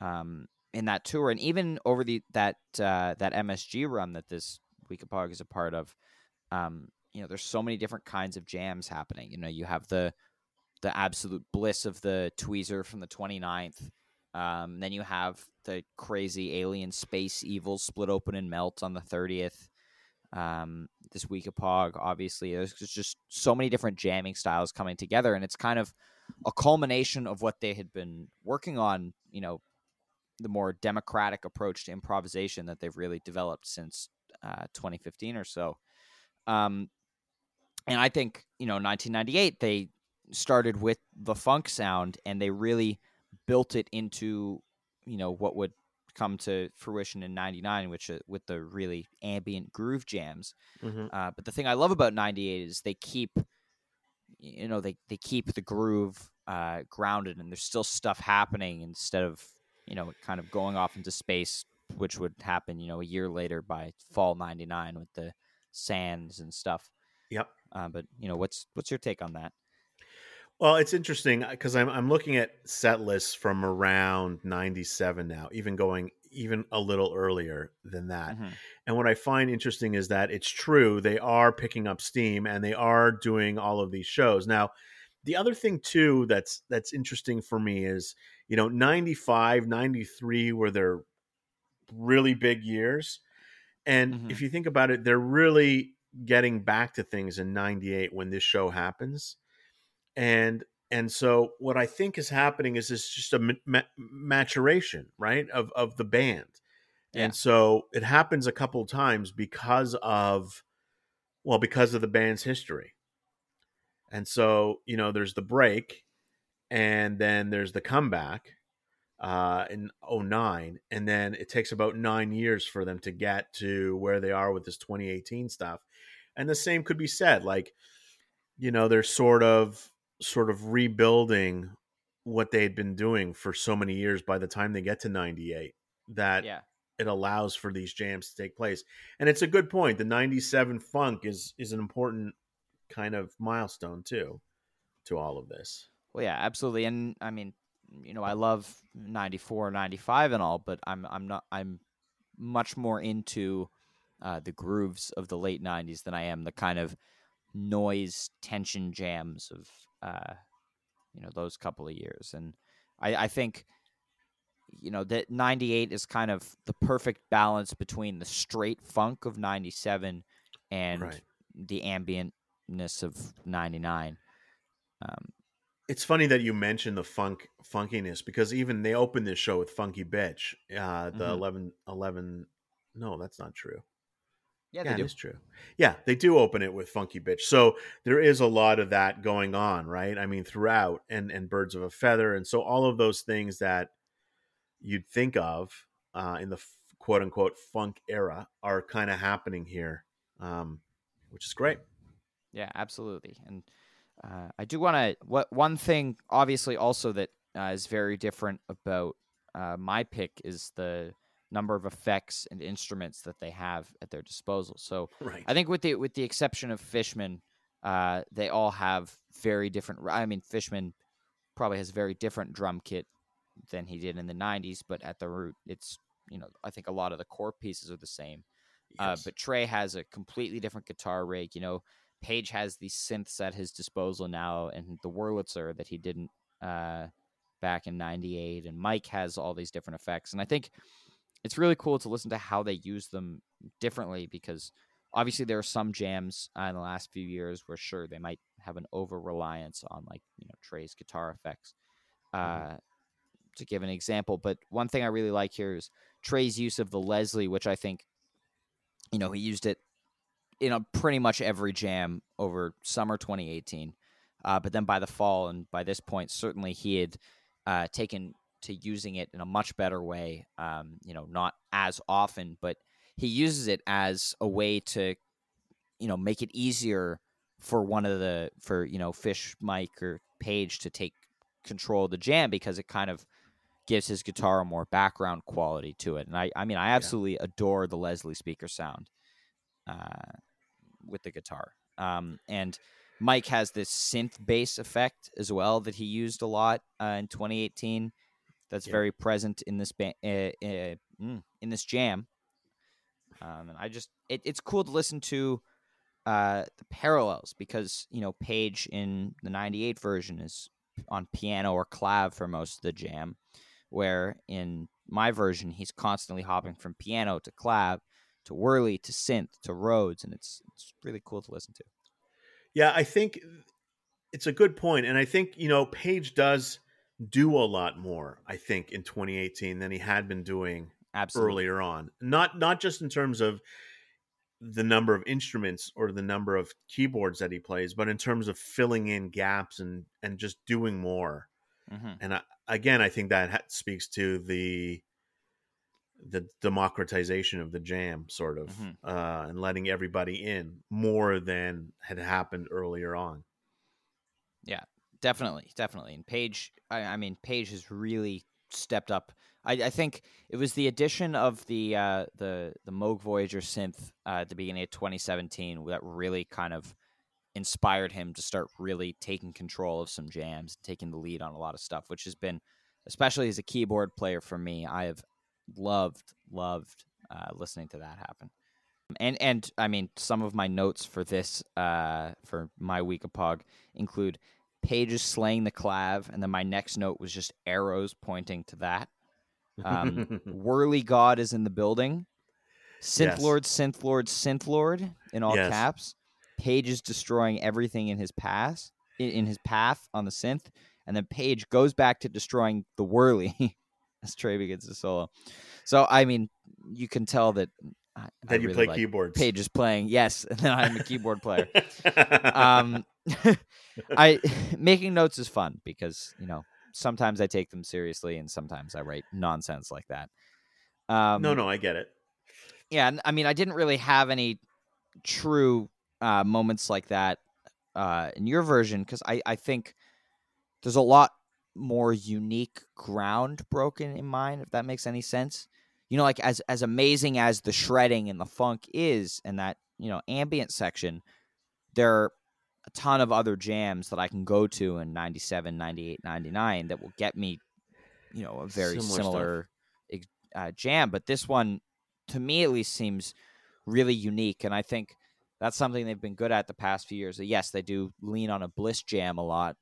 Speaker 4: um, in that tour, and even over the that uh, that MSG run that this Weekapaug is a part of. Um, you know, there's so many different kinds of jams happening. You know, you have the the absolute bliss of the tweezer from the 29th. Um, then you have the crazy alien space evil split open and melt on the 30th um, this Weekapaug. Obviously, there's just so many different jamming styles coming together, and it's kind of a culmination of what they had been working on. You know, the more democratic approach to improvisation that they've really developed since uh, 2015 or so. Um, and I think you know, 1998 they started with the funk sound, and they really built it into you know what would come to fruition in 99 which uh, with the really ambient groove jams. Mm-hmm. uh, but the thing i love about 98 is they keep you know they, they keep the groove uh, grounded and there's still stuff happening instead of you know kind of going off into space which would happen you know a year later by fall 99 with the sands and stuff.
Speaker 5: Yep.
Speaker 4: Uh, but you know what's what's your take on that
Speaker 5: well, it's interesting because uh, I'm I'm looking at set lists from around '97 now, even going even a little earlier than that. Mm-hmm. And what I find interesting is that it's true they are picking up steam and they are doing all of these shows now. The other thing too that's that's interesting for me is you know 95, 93 were their really big years, and mm-hmm. if you think about it, they're really getting back to things in 98 when this show happens and and so what I think is happening is it's just a ma- maturation, right, of of the band, yeah. and so it happens a couple times because of, well, because of the band's history, and so you know there's the break, and then there's the comeback, uh, in 09 and then it takes about nine years for them to get to where they are with this 2018 stuff. And the same could be said like you know they're sort of sort of rebuilding what they had been doing for so many years by the time they get to 98 that
Speaker 4: yeah.
Speaker 5: it allows for these jams to take place and it's a good point the 97 funk is is an important kind of milestone too to all of this
Speaker 4: well yeah absolutely and i mean you know, I love 94, 95 and all, but I'm I'm not I'm much more into uh, the grooves of the late 90s than I am the kind of noise tension jams of uh, you know those couple of years and I, I think you know that 98 is kind of the perfect balance between the straight funk of 97 and
Speaker 5: Right.
Speaker 4: the ambientness of 99 um,
Speaker 5: It's funny that you mentioned the funk funkiness because even they opened this show with Funky Bitch. Uh, the
Speaker 4: Mhm.
Speaker 5: eleven eleven. No, that's not true.
Speaker 4: Yeah,
Speaker 5: Yeah,
Speaker 4: they
Speaker 5: it
Speaker 4: do
Speaker 5: is true. Yeah, they do open it with Funky Bitch. So there is a lot of that going on, right? I mean, throughout and and Birds of a Feather, and so all of those things that you'd think of uh, in the quote unquote funk era are kind of happening here, um, which is great.
Speaker 4: Yeah, absolutely. And uh, I do want to. What one thing, obviously, also that uh, is very different about uh, my pick is the number of effects and instruments that they have at their disposal. So
Speaker 5: Right.
Speaker 4: I think with the with the exception of Fishman, uh, they all have very different. I mean, Fishman probably has a very different drum kit than he did in the '90s, but at the root, it's you know I think a lot of the core pieces are the same. Uh, but Trey has a completely different guitar rig. You know, Page has the synths at his disposal now, and the Wurlitzer that he didn't uh, back in '98, and Mike has all these different effects. And I think it's really cool to listen to how they use them differently because obviously there are some jams uh, in the last few years where sure they might have an over reliance on like you know Trey's guitar effects. Uh, to give an example, but one thing I really like here is Trey's use of the Leslie, which I think you know, he used it in a pretty much every jam over summer 2018. Uh, but then by the fall and by this point, certainly he had uh, taken to using it in a much better way. Um, you know, not as often, but he uses it as a way to, you know, make it easier for one of the for you know Fish, Mike, or Page to take control of the jam because it kind of gives his guitar a more background quality to it. And I, I mean, I absolutely adore the Leslie speaker sound uh, with the guitar. Um, and Mike has this synth bass effect as well that he used a lot uh, in 2018. That's
Speaker 5: Yeah.
Speaker 4: very present in this ba- uh, uh, in this jam. Um, and I just it, it's cool to listen to uh, the parallels because you know Page in the '98 version is on piano or clav for most of the jam, where in my version he's constantly hopping from piano to clav to whirly to synth to Rhodes, and it's it's really cool to listen to.
Speaker 5: Yeah, I think it's a good point, and I think you know Page does do a lot more. I think in 2018 than he had been doing
Speaker 4: Absolutely.
Speaker 5: earlier on. Not not just in terms of the number of instruments or the number of keyboards that he plays, but in terms of filling in gaps and and just doing more.
Speaker 4: Mhm.
Speaker 5: And I, again, I think that speaks to the the democratization of the jam, sort of,
Speaker 4: Mhm.
Speaker 5: uh, and letting everybody in more than had happened earlier on.
Speaker 4: Definitely, definitely. And Page, I, I mean, Page has really stepped up. I, I think it was the addition of the uh, the the Moog Voyager synth uh, at the beginning of 2017 that really kind of inspired him to start really taking control of some jams, taking the lead on a lot of stuff, which has been, especially as a keyboard player for me, I have loved loved uh, listening to that happen. And and I mean, some of my notes for this uh, for my Weekapaug include Page is slaying the clav, and then my next note was just arrows pointing to that. Um, <laughs> Whirly God is in the building. Synth
Speaker 5: Yes.
Speaker 4: Lord, Synth Lord, Synth Lord in all
Speaker 5: Yes.
Speaker 4: caps. Page is destroying everything in his path, in, his path on the synth, and then Page goes back to destroying the Whirly <laughs> as Trey begins to solo. So I mean, you can tell that I, I
Speaker 5: you
Speaker 4: really
Speaker 5: play
Speaker 4: like
Speaker 5: keyboards.
Speaker 4: Page is playing, yes, <laughs> and then I'm a keyboard player um i <laughs> making notes is fun because you know sometimes i take them seriously and sometimes i write nonsense like that um
Speaker 5: no, no, I get it.
Speaker 4: yeah i mean i didn't really have any true uh moments like that uh in your version because i i think there's a lot more unique ground broken in mine if that makes any sense you know like as as amazing as the shredding and the funk is and that you know ambient section there are a ton of other jams that I can go to in 97, 98, 99 that will get me you know a very
Speaker 5: Similar
Speaker 4: similar, uh, jam, but this one, to me at least, seems really unique, and I think that's something they've been good at the past few years. Yes, they do lean on a bliss jam a lot,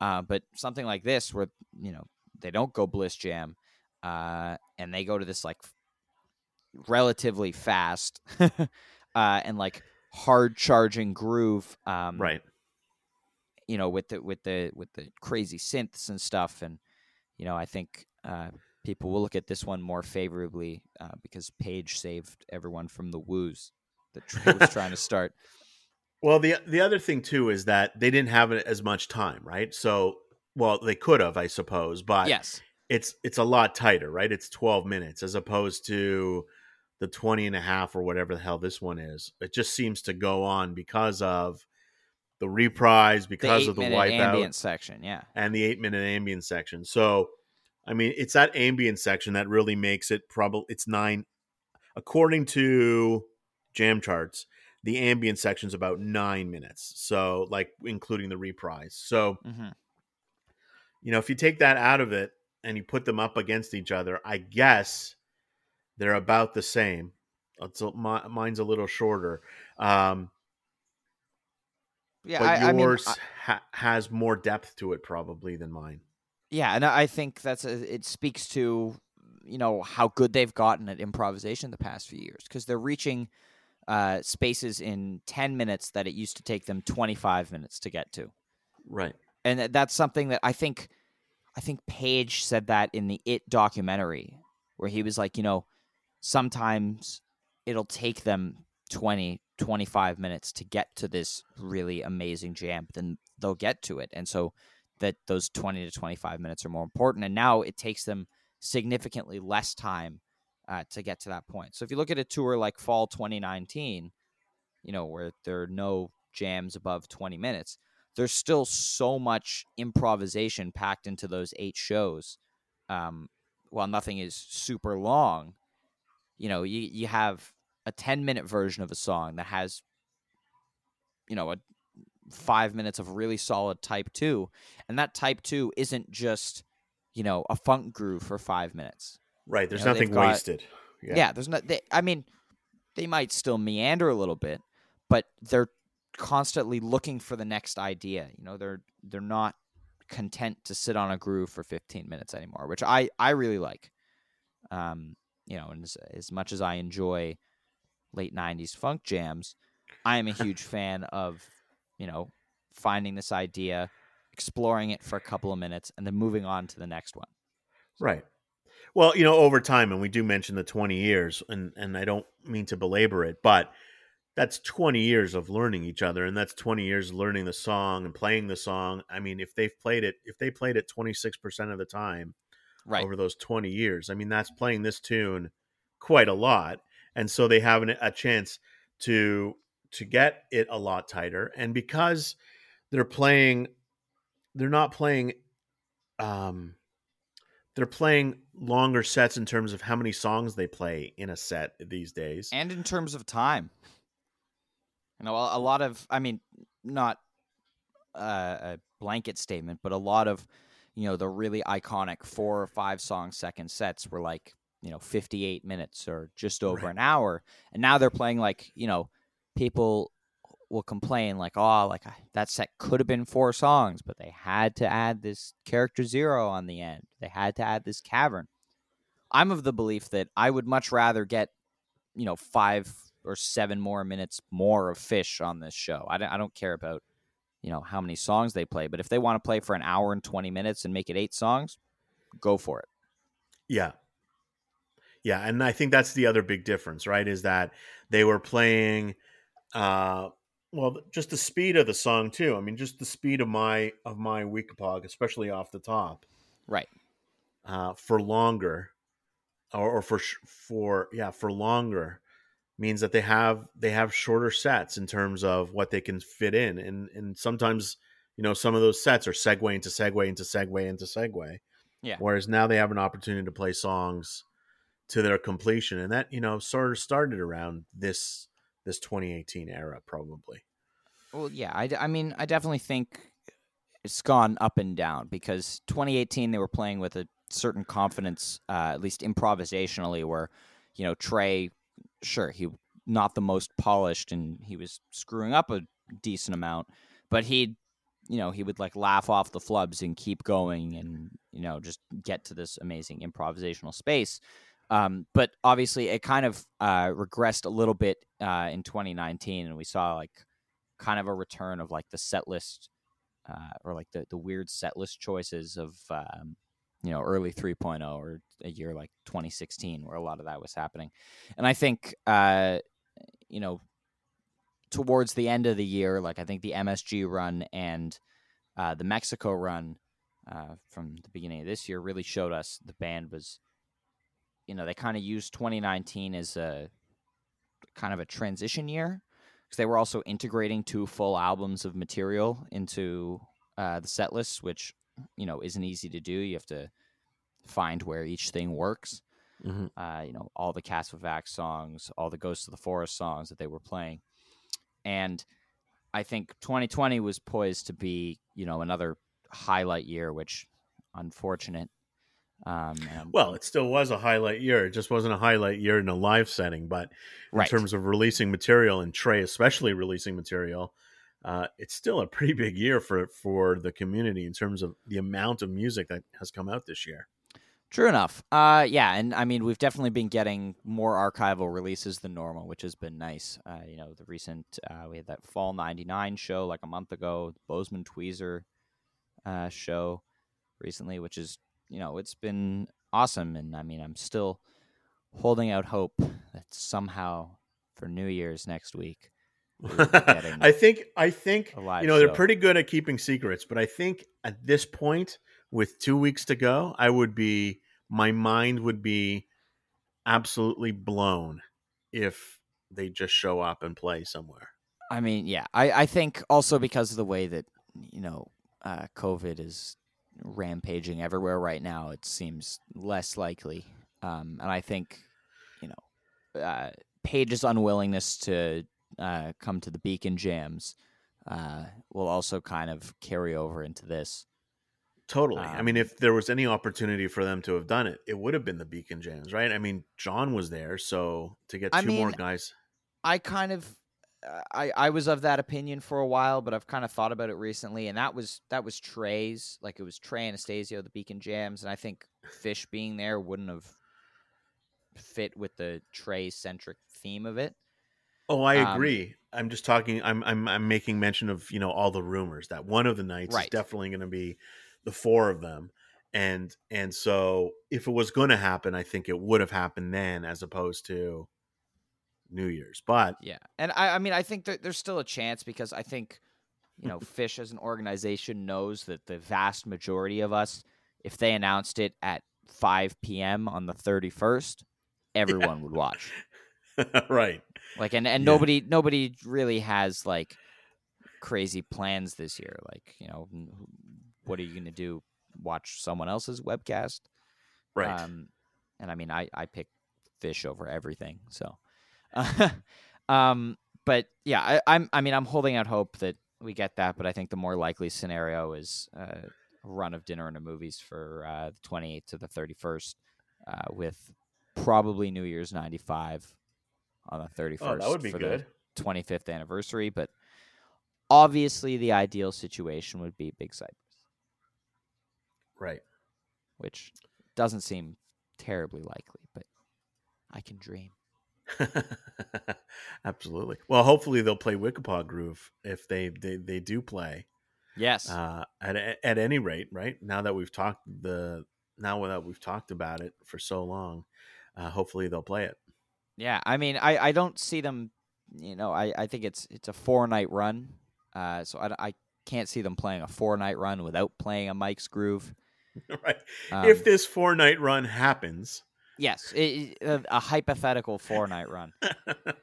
Speaker 4: uh, but something like this, where you know they don't go bliss jam, uh, and they go to this like relatively fast <laughs> uh, and like hard charging groove, um,
Speaker 5: right.
Speaker 4: You know, with the with the with the crazy synths and stuff, and you know, I think uh, people will look at this one more favorably uh, because Page saved everyone from the woos that was <laughs> trying to start.
Speaker 5: Well, the the other thing too is that they didn't have as much time, right? So, well, they could have, I suppose, but
Speaker 4: yes,
Speaker 5: it's it's a lot tighter, right? It's 12 minutes as opposed to the 20 and a half or whatever the hell this one is. It just seems to go on because of the reprise, because
Speaker 4: the
Speaker 5: of the wipeout,
Speaker 4: ambient section, yeah.
Speaker 5: and the eight minute ambient section. So, I mean, it's that ambient section that really makes it probably it's nine, according to jam charts. The ambient section's about nine minutes, so like including the reprise. So,
Speaker 4: hmm
Speaker 5: you know, if you take that out of it and you put them up against each other, I guess they're about the same. It's mine's a little shorter. Um,
Speaker 4: Yeah,
Speaker 5: but
Speaker 4: I, I mean,
Speaker 5: yours
Speaker 4: I-
Speaker 5: ha- has more depth to it probably than mine.
Speaker 4: Yeah, and I think that's a, it speaks to you know how good they've gotten at improvisation the past few years because they're reaching uh, spaces in ten minutes that it used to take them twenty five minutes to get to,
Speaker 5: Right.
Speaker 4: and that's something that I think I think Page said that in the It documentary where he was like, you know, sometimes it'll take them 20 25 minutes to get to this really amazing jam then they'll get to it. And so that those 20 to 25 minutes are more important. And now it takes them significantly less time uh, to get to that point. So if you look at a tour like fall 2019 you know where there are no jams above 20 minutes there's still so much improvisation packed into those eight shows. Um, while nothing is super long you know you, you have a 10 minute version of a song that has you know a five minutes of really solid type two and that type two isn't just you know a funk groove for five minutes
Speaker 5: Right. There's
Speaker 4: You know,
Speaker 5: nothing
Speaker 4: got-
Speaker 5: wasted.
Speaker 4: yeah, there's not they, i mean they might still meander a little bit but they're constantly looking for the next idea you know they're they're not content to sit on a groove for 15 minutes anymore which i i really like um you know and as, as much as i enjoy late 90s funk jams i am a <laughs> huge fan of you know finding this idea exploring it for a couple of minutes and then moving on to the next one
Speaker 5: Right. Well, you know, over time, and we do mention the 20 years, and, and I don't mean to belabor it, but that's 20 years of learning each other, and that's 20 years learning the song and playing the song. I mean, if they've played it, if they played it 26% of the time
Speaker 4: right
Speaker 5: over those 20 years, I mean, that's playing this tune quite a lot. And so they have an, a chance to to get it a lot tighter. And because they're playing, they're not playing um they're playing longer sets in terms of how many songs they play in a set these days.
Speaker 4: and in terms of time you know a, a lot of i mean not uh, a blanket statement but a lot of you know the really iconic four or five song second sets were like you know 58 minutes or just over
Speaker 5: Right.
Speaker 4: an hour. And now they're playing like you know people will complain like oh like I- that set could have been four songs but they had to add this character zero on the end. They had to add this cavern. I'm of the belief that i would much rather get you know five or seven more minutes more of Phish on this show. I don't, I don't care about you know how many songs they play but if they want to play for an hour and 20 minutes and make it eight songs go for it
Speaker 5: Yeah. Yeah, and I think that's the other big difference, right? Is that they were playing uh well, just the speed of the song too. I mean, just the speed of my of my Weekapaug, especially off the top.
Speaker 4: right
Speaker 5: uh, for longer, or, or for for yeah for longer, means that they have they have shorter sets in terms of what they can fit in, and and sometimes you know some of those sets are segue into segue into segue into segue.
Speaker 4: Yeah.
Speaker 5: Whereas now they have an opportunity to play songs to their completion, and that you know sort of started around this this 2018 era probably.
Speaker 4: Well, yeah, I, I mean, I definitely think it's gone up and down because 2018 they were playing with a certain confidence, uh, at least improvisationally, where you know Trey, sure he not the most polished and he was screwing up a decent amount, but he you know he would like laugh off the flubs and keep going and you know just get to this amazing improvisational space. Um, but obviously it kind of uh, regressed a little bit uh, in 2019 and we saw like kind of a return of like the set list uh, or like the, the weird set list choices of um, you know early 3.0 or a year like 2016 where a lot of that was happening. And i think uh, you know towards the end of the year, like I think the MSG run and uh, the Mexico run uh, from the beginning of this year really showed us the band was, you know, they kind of used 2019 as a kind of a transition year because they were also integrating two full albums of material into uh, the set list, which you know isn't easy to do. You have to find where each thing works. Mm-hmm. Uh, you know, all the Kasvot Växt songs, all the Ghosts of the Forest songs that they were playing and I think 2020 was poised to be, you know, another highlight year, which unfortunate.
Speaker 5: Um, well, it still was a highlight year. It just wasn't a highlight year in a live setting, but in right. terms of releasing material and Trey, especially releasing material, uh, it's still a pretty big year for for the community in terms of the amount of music that has come out this year.
Speaker 4: True enough. Uh, yeah, and I mean we've definitely been getting more archival releases than normal, which has been nice. Uh, you know, the recent uh, we had that Fall '99 show like a month ago, Bozeman Tweezer uh, show recently, which is you know it's been awesome, and I mean I'm still holding out hope that somehow for New Year's next week. <laughs>
Speaker 5: I think I think you know show. they're pretty good at keeping secrets, but I think at this point with two weeks to go, I would be my mind would be absolutely blown if they just show up and play somewhere.
Speaker 4: I mean, yeah, I, I think also because of the way that you know uh, COVID is rampaging everywhere right now, it seems less likely. Um, and I think you know uh, Page's unwillingness to uh, come to the Beacon jams uh, will also kind of carry over into this.
Speaker 5: Totally. Um, I mean, um, if there was any opportunity for them to have done it, it would have been the Beacon Jams, right? I mean, John was there, so to get two I mean, more guys.
Speaker 4: I kind of, I I was of that opinion for a while, but I've kind of thought about it recently, and that was that was Trey's, like it was Trey Anastasio, the Beacon Jams, and I think Fish being there wouldn't have fit with the Trey centric theme of it.
Speaker 5: Oh, I um, agree. I'm just talking. I'm I'm I'm making mention of you know all the rumors that one of the nights right. is definitely going to be the four of them and and so if it was going to happen i think it would have happened then as opposed to new year's but
Speaker 4: yeah and i i mean i think that there's still a chance because i think you know Phish as an organization knows that the vast majority of us if they announced it at 5 p.m on the 31st <laughs> everyone yeah. would watch <laughs>
Speaker 5: right
Speaker 4: like and and yeah. nobody nobody really has like crazy plans this year like you know what are you going to do? Watch someone else's webcast?
Speaker 5: Right. Um,
Speaker 4: and I mean, I, I pick Phish over everything. So, <laughs> um, but yeah, I, I'm, I mean, I'm holding out hope that we get that, but I think the more likely scenario is uh, a run of dinner and a movies for uh, the 28th to the 31st, uh, with probably New Year's 95 on the 31st. Oh,
Speaker 5: that would be good.
Speaker 4: 25th anniversary, but obviously the ideal situation would be Big Cypress.
Speaker 5: Right.
Speaker 4: Which doesn't seem terribly likely, but I can dream. <laughs>
Speaker 5: Absolutely. Well, hopefully they'll play Weekapaug Groove if they they, they do play.
Speaker 4: Yes.
Speaker 5: Uh, at at any rate, right now that we've talked the now that we've talked about it for so long, uh, hopefully they'll play it.
Speaker 4: Yeah, I mean, I, I don't see them. You know, I, I think it's it's a four night run, uh, so I, I can't see them playing a four night run without playing a Mike's Groove. <laughs>
Speaker 5: right. Um, if this four night run happens.
Speaker 4: Yes, it, a, a, hypothetical four night run.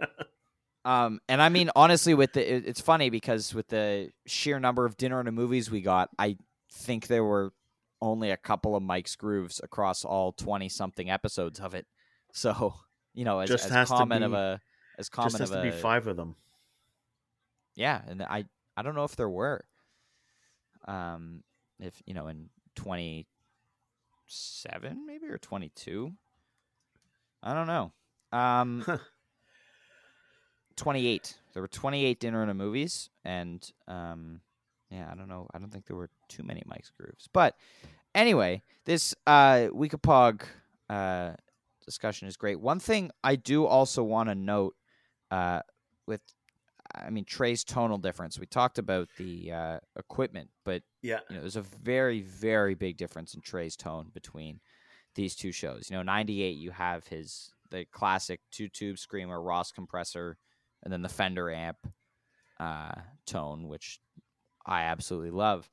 Speaker 4: <laughs> um, and I mean, honestly, with the, it, it's funny because with the sheer number of dinner and movies we got, I think there were only a couple of Mike's grooves across all twenty something episodes of it. So you know, as, just as common be, of a as common just has
Speaker 5: of
Speaker 4: to
Speaker 5: a, be five of them.
Speaker 4: Yeah, and I I don't know if there were. Um, if you know, in twenty seven maybe or twenty two. I don't know. Um, twenty eight. There were twenty eight dinner and a movies, and um, yeah, I don't know. I don't think there were too many Mike's grooves, but anyway, this uh Weekapaug uh discussion is great. One thing I do also want to note uh with I mean Trey's tonal difference. We talked about the uh, equipment, but
Speaker 5: Yeah.
Speaker 4: you know, there's a very, very big difference in Trey's tone between these two shows. You know, 98, you have his the classic two tube screamer Ross compressor, and then the Fender amp uh, tone, which I absolutely love.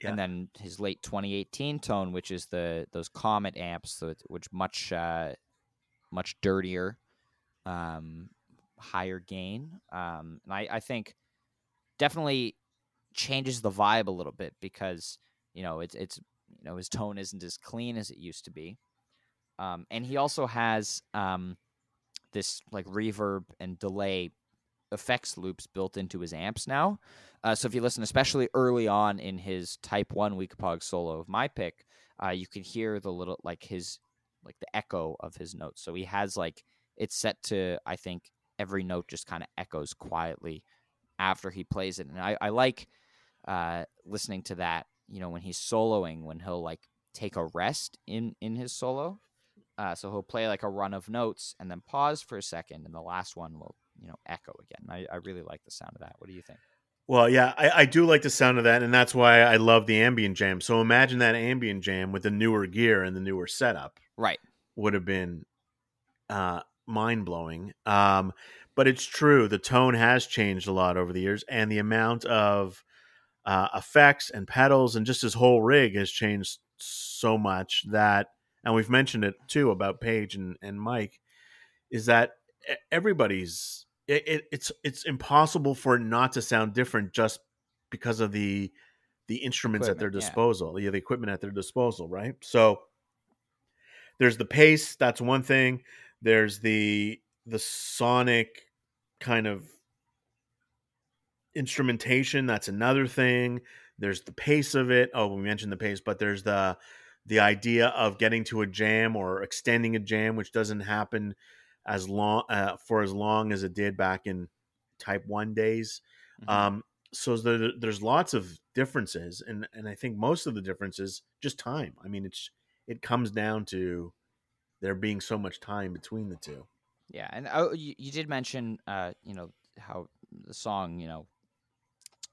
Speaker 5: Yeah.
Speaker 4: And then his late 2018 tone, which is the those Komet amps, which much uh, much dirtier, um, higher gain. Um, and I, I think definitely changes the vibe a little bit because you know it's it's you know his tone isn't as clean as it used to be, um, and he also has um, this like reverb and delay effects loops built into his amps now. Uh, so if you listen, especially early on in his Type One Weekapaug solo of my pick, uh, you can hear the little like his like the echo of his notes. So he has like it's set to I think every note just kind of echoes quietly after he plays it, and I, I like uh, listening to that. You know, when he's soloing, when he'll like take a rest in in his solo. Uh, so he'll play like a run of notes and then pause for a second, and the last one will you know echo again. I, I really like the sound of that. What do you think?
Speaker 5: Well, yeah, I, I do like the sound of that, and that's why I love the ambient jam. So imagine that ambient jam with the newer gear and the newer setup
Speaker 4: Right.
Speaker 5: would have been uh, mind blowing. Um, but it's true, the tone has changed a lot over the years, and the amount of uh, effects and pedals and just his whole rig has changed so much that, and we've mentioned it too about Page and, and Mike, is that everybody's it, it, it's it's impossible for it not to sound different just because of the the instruments at their
Speaker 4: Equipment, yeah.
Speaker 5: disposal, yeah, the equipment at their disposal, right? So there's the pace, that's one thing. There's the the sonic kind of instrumentation, that's another thing. There's the pace of it. Oh, we mentioned the pace, but there's the the idea of getting to a jam or extending a jam, which doesn't happen as long uh, for as long as it did back in Type One days.
Speaker 4: Mhm.
Speaker 5: Um, so there, there's lots of differences, and and I think most of the differences just time. I mean, it's it comes down to there being so much time between the two.
Speaker 4: Yeah, and oh, you, you did mention, uh, you know, how the song, you know,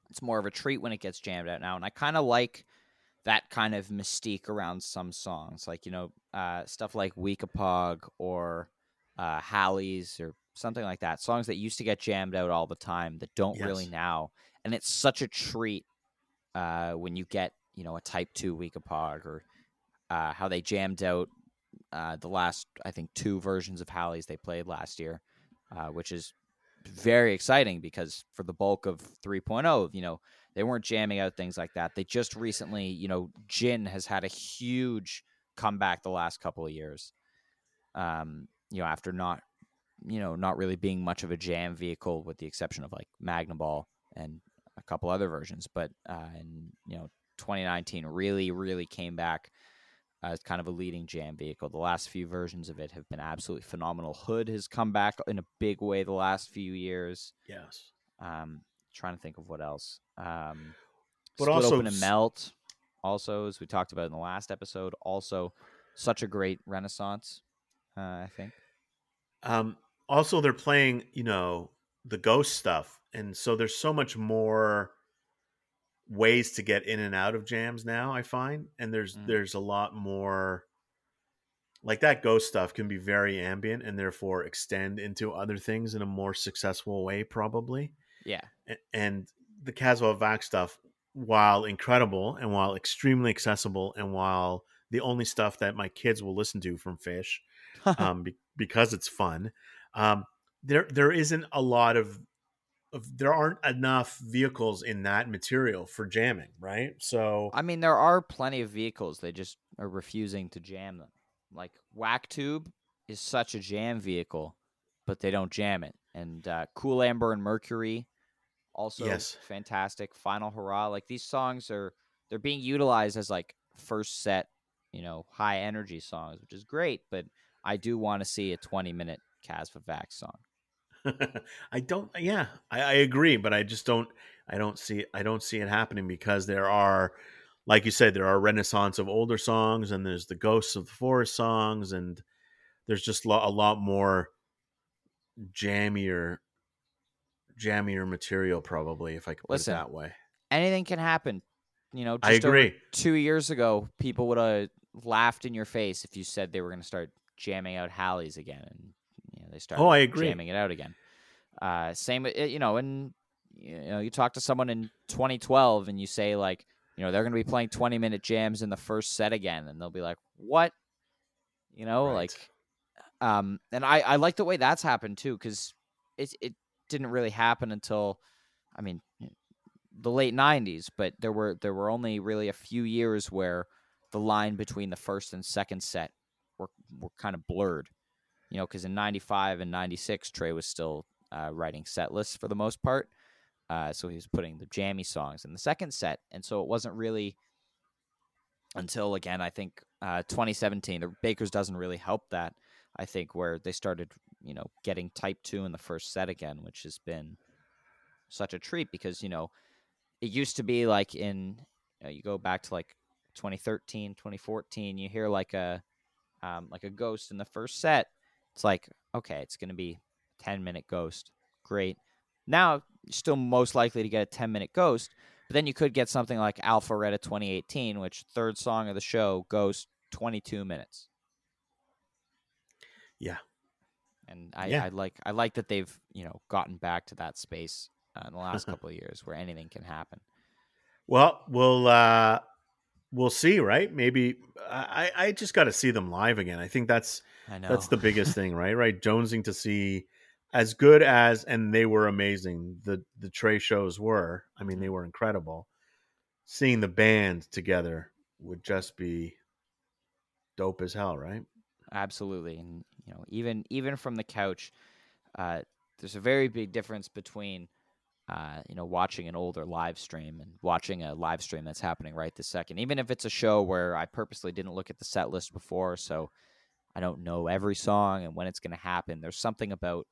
Speaker 4: it's more of a treat when it gets jammed out now, and I kind of like that kind of mystique around some songs, like you know, uh, stuff like Weekapaug or uh, Halley's or something like that. Songs that used to get jammed out all the time that don't really now, and it's such a treat uh, when you get you know a Type Two Weekapaug or uh, how they jammed out uh, the last I think two versions of Halley's they played last year, uh, which is very exciting because for the bulk of 3.0, you know, they weren't jamming out things like that. They just recently, you know, Gin has had a huge comeback the last couple of years. Um, you know, after not, you know, not really being much of a jam vehicle with the exception of like Magnaball and a couple other versions, but uh, in you know 2019 really really came back as kind of a leading jam vehicle. The last few versions of it have been absolutely phenomenal. Hood has come back in a big way the last few years.
Speaker 5: Yes,
Speaker 4: Um, trying to think of what else. Um,
Speaker 5: But
Speaker 4: Split
Speaker 5: also
Speaker 4: open and melt. Also, as we talked about in the last episode, also such a great renaissance. Uh, I think.
Speaker 5: Um, also, they're playing, you know, the ghost stuff, and so there's so much more ways to get in and out of jams now. I find, and there's
Speaker 4: Mm.
Speaker 5: there's a lot more like that ghost stuff can be very ambient and therefore extend into other things in a more successful way, probably.
Speaker 4: Yeah.
Speaker 5: And the Kasvot Växt stuff, while incredible and while extremely accessible, and while the only stuff that my kids will listen to from Phish, <laughs> um, be- because it's fun. Um, there there isn't a lot of, of there aren't enough vehicles in that material for jamming, right? So
Speaker 4: I mean, there are plenty of vehicles. They just are refusing to jam them. Like Whack Tube is such a jam vehicle, but they don't jam it. And uh, Cool Amber and Mercury, also
Speaker 5: Yes.
Speaker 4: fantastic. Final Hurrah, like these songs are they're being utilized as like first set you know, high energy songs, which is great, but I do want to see a 20 minute Kasvot Växt song. <laughs>
Speaker 5: I don't. Yeah, I, I, agree, but I just don't. I don't see. I don't see it happening because there are, like you said, there are renaissance of older songs, and there's the ghosts of the forest songs, and there's just lo- a lot more jammier, jammier material, probably, if I could put Listen, it that way.
Speaker 4: Anything can happen. You know,
Speaker 5: I agree.
Speaker 4: two years ago, people would have laughed in your face if you said they were going to start jamming out Halley's again, and you know, they start.
Speaker 5: oh, I agree.
Speaker 4: jamming it out again. Uh, same, you know, and you know, you talk to someone in 2012 and you say like, you know, they're going to be playing 20 minute jams in the first set again, and they'll be like, what? You know, right. like, um, and I I like the way that's happened too because it it didn't really happen until, I mean, the late 90s, but there were there were only really a few years where the line between the first and second set were kind of blurred. You know, because in '95 and '96, Trey was still uh, writing set lists for the most part, uh, so he was putting the jammy songs in the second set, and so it wasn't really until again I think uh, 2017. The Baker's Dozen really help that. I think where they started, you know, getting type two in the first set again, which has been such a treat because you know it used to be like in you, know, you go back to like 2013 2014 you hear like a um, like a ghost in the first set it's like okay it's going to be 10 minute ghost great now you're still most likely to get a 10 minute ghost but then you could get something like Alpharetta 2018 which third song of the show goes 22 minutes
Speaker 5: yeah
Speaker 4: and I, yeah. I like I like that they've you know gotten back to that space uh, in the last <laughs> couple of years where anything can happen.
Speaker 5: Well, we'll uh, we'll see, right? Maybe I I just got to see them live again. I think that's I know. that's the biggest <laughs> thing, right? Right, jonesing to see as good as and they were amazing. The the Trey shows were. I mean, they were incredible. Seeing the band together would just be dope as hell, right?
Speaker 4: Absolutely, and you know, even even from the couch, uh, there's a very big difference between uh, you know, watching an older live stream and watching a live stream that's happening right this second, even if it's a show where I purposely didn't look at the set list before, so I don't know every song and when it's going to happen. There's something about,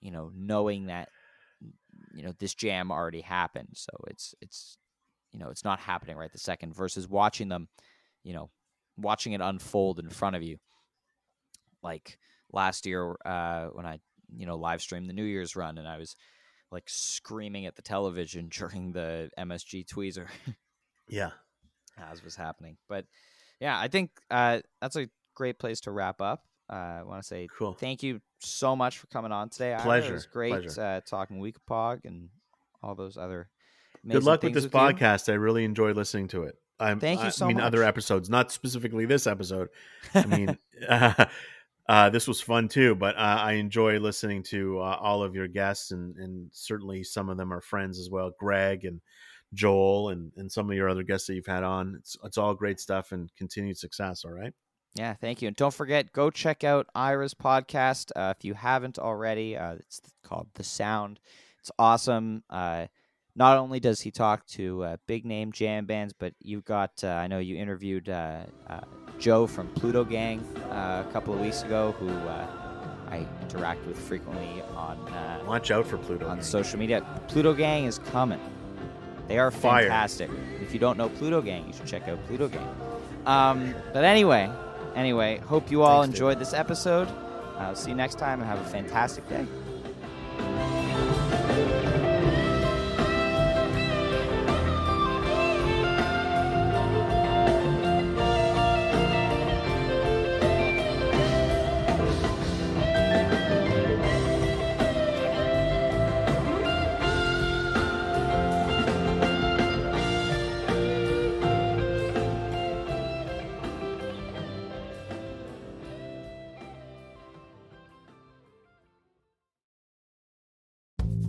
Speaker 4: you know, knowing that, you know, this jam already happened, so it's it's, you know, it's not happening right the second versus watching them, you know, watching it unfold in front of you. Like last year, uh, when I, you know, live streamed the New Year's run, and I was like screaming at the television <laughs> during the MSG tweezer.
Speaker 5: yeah.
Speaker 4: As was happening. But yeah, I think uh, that's a great place to wrap up. Uh, I want to say cool. thank you so much for coming on today.
Speaker 5: Pleasure.
Speaker 4: It was great uh, talking Weekapaug and all those other.
Speaker 5: Good luck with this
Speaker 4: with
Speaker 5: podcast. You. I really enjoy listening to it. I'm,
Speaker 4: Thank you so
Speaker 5: I mean,
Speaker 4: much.
Speaker 5: other episodes, not specifically this episode. I mean, <laughs> <laughs> uh, uh, this was fun too, but uh, I enjoy listening to uh, all of your guests, and, and certainly some of them are friends as well. Greg and Joel, and, and some of your other guests that you've had on. It's it's all great stuff and continued success. All right.
Speaker 4: Yeah, thank you, and don't forget go check out Ira's podcast uh, if you haven't already. Uh, it's called The Sound. It's awesome. Not only does he talk to uh, big name jam bands, but you've got, uh, I know you interviewed uh, uh Joe from Pluto Gang uh, a couple of weeks ago, who uh, I interact with frequently on.
Speaker 5: Watch out for Pluto
Speaker 4: On
Speaker 5: Gang.
Speaker 4: social media. Pluto Gang is coming. They are
Speaker 5: Fire.
Speaker 4: fantastic. If you don't know Pluto Gang, you should check out Pluto Gang. Um, but anyway, anyway, hope you all Thanks, enjoyed dude. this episode. I'll see you next time and have a fantastic day.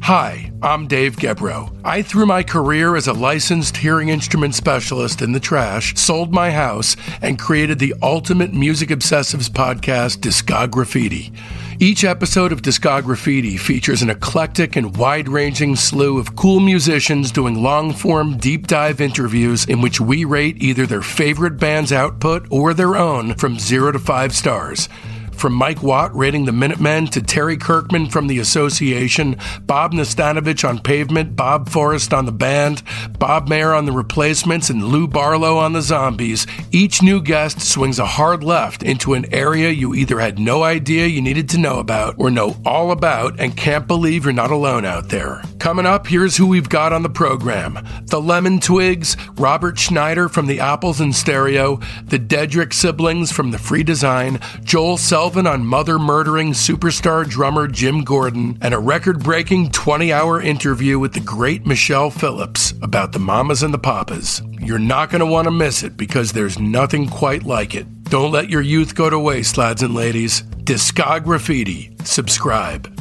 Speaker 1: Hi, I'm Dave Gebro. I threw my career as a licensed hearing instrument specialist in the trash, sold my house, and created the ultimate music obsessives podcast, Discograffiti. Each episode of Discograffiti features an eclectic and wide ranging slew of cool musicians doing long form, deep dive interviews in which we rate either their favorite band's output or their own from zero to five stars. From Mike Watt rating the Minutemen to Terry Kirkman from the Association, Bob Nastanovich on Pavement, Bob Forrest on the band, Bob Mehr on the Replacements, and Lou Barlow on the Zombies, each new guest swings a hard left into an area you either had no idea you needed to know about or know all about and can't believe you're not alone out there. Coming up, here's who we've got on the program the Lemon Twigs, Robert Schneider from the Apples and Stereo, the Dedrick siblings from the Free Design, Joel Self on mother murdering superstar drummer Jim Gordon, and a record breaking 20 hour interview with the great Michelle Phillips about the mamas and the papas. You're not going to want to miss it because there's nothing quite like it. Don't let your youth go to waste, lads and ladies. Discograffiti. Subscribe.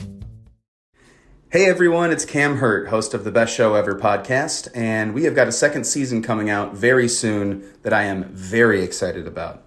Speaker 6: Hey everyone, it's Cam Hurt, host of the Best Show Ever podcast, and we have got a second season coming out very soon that I am very excited about.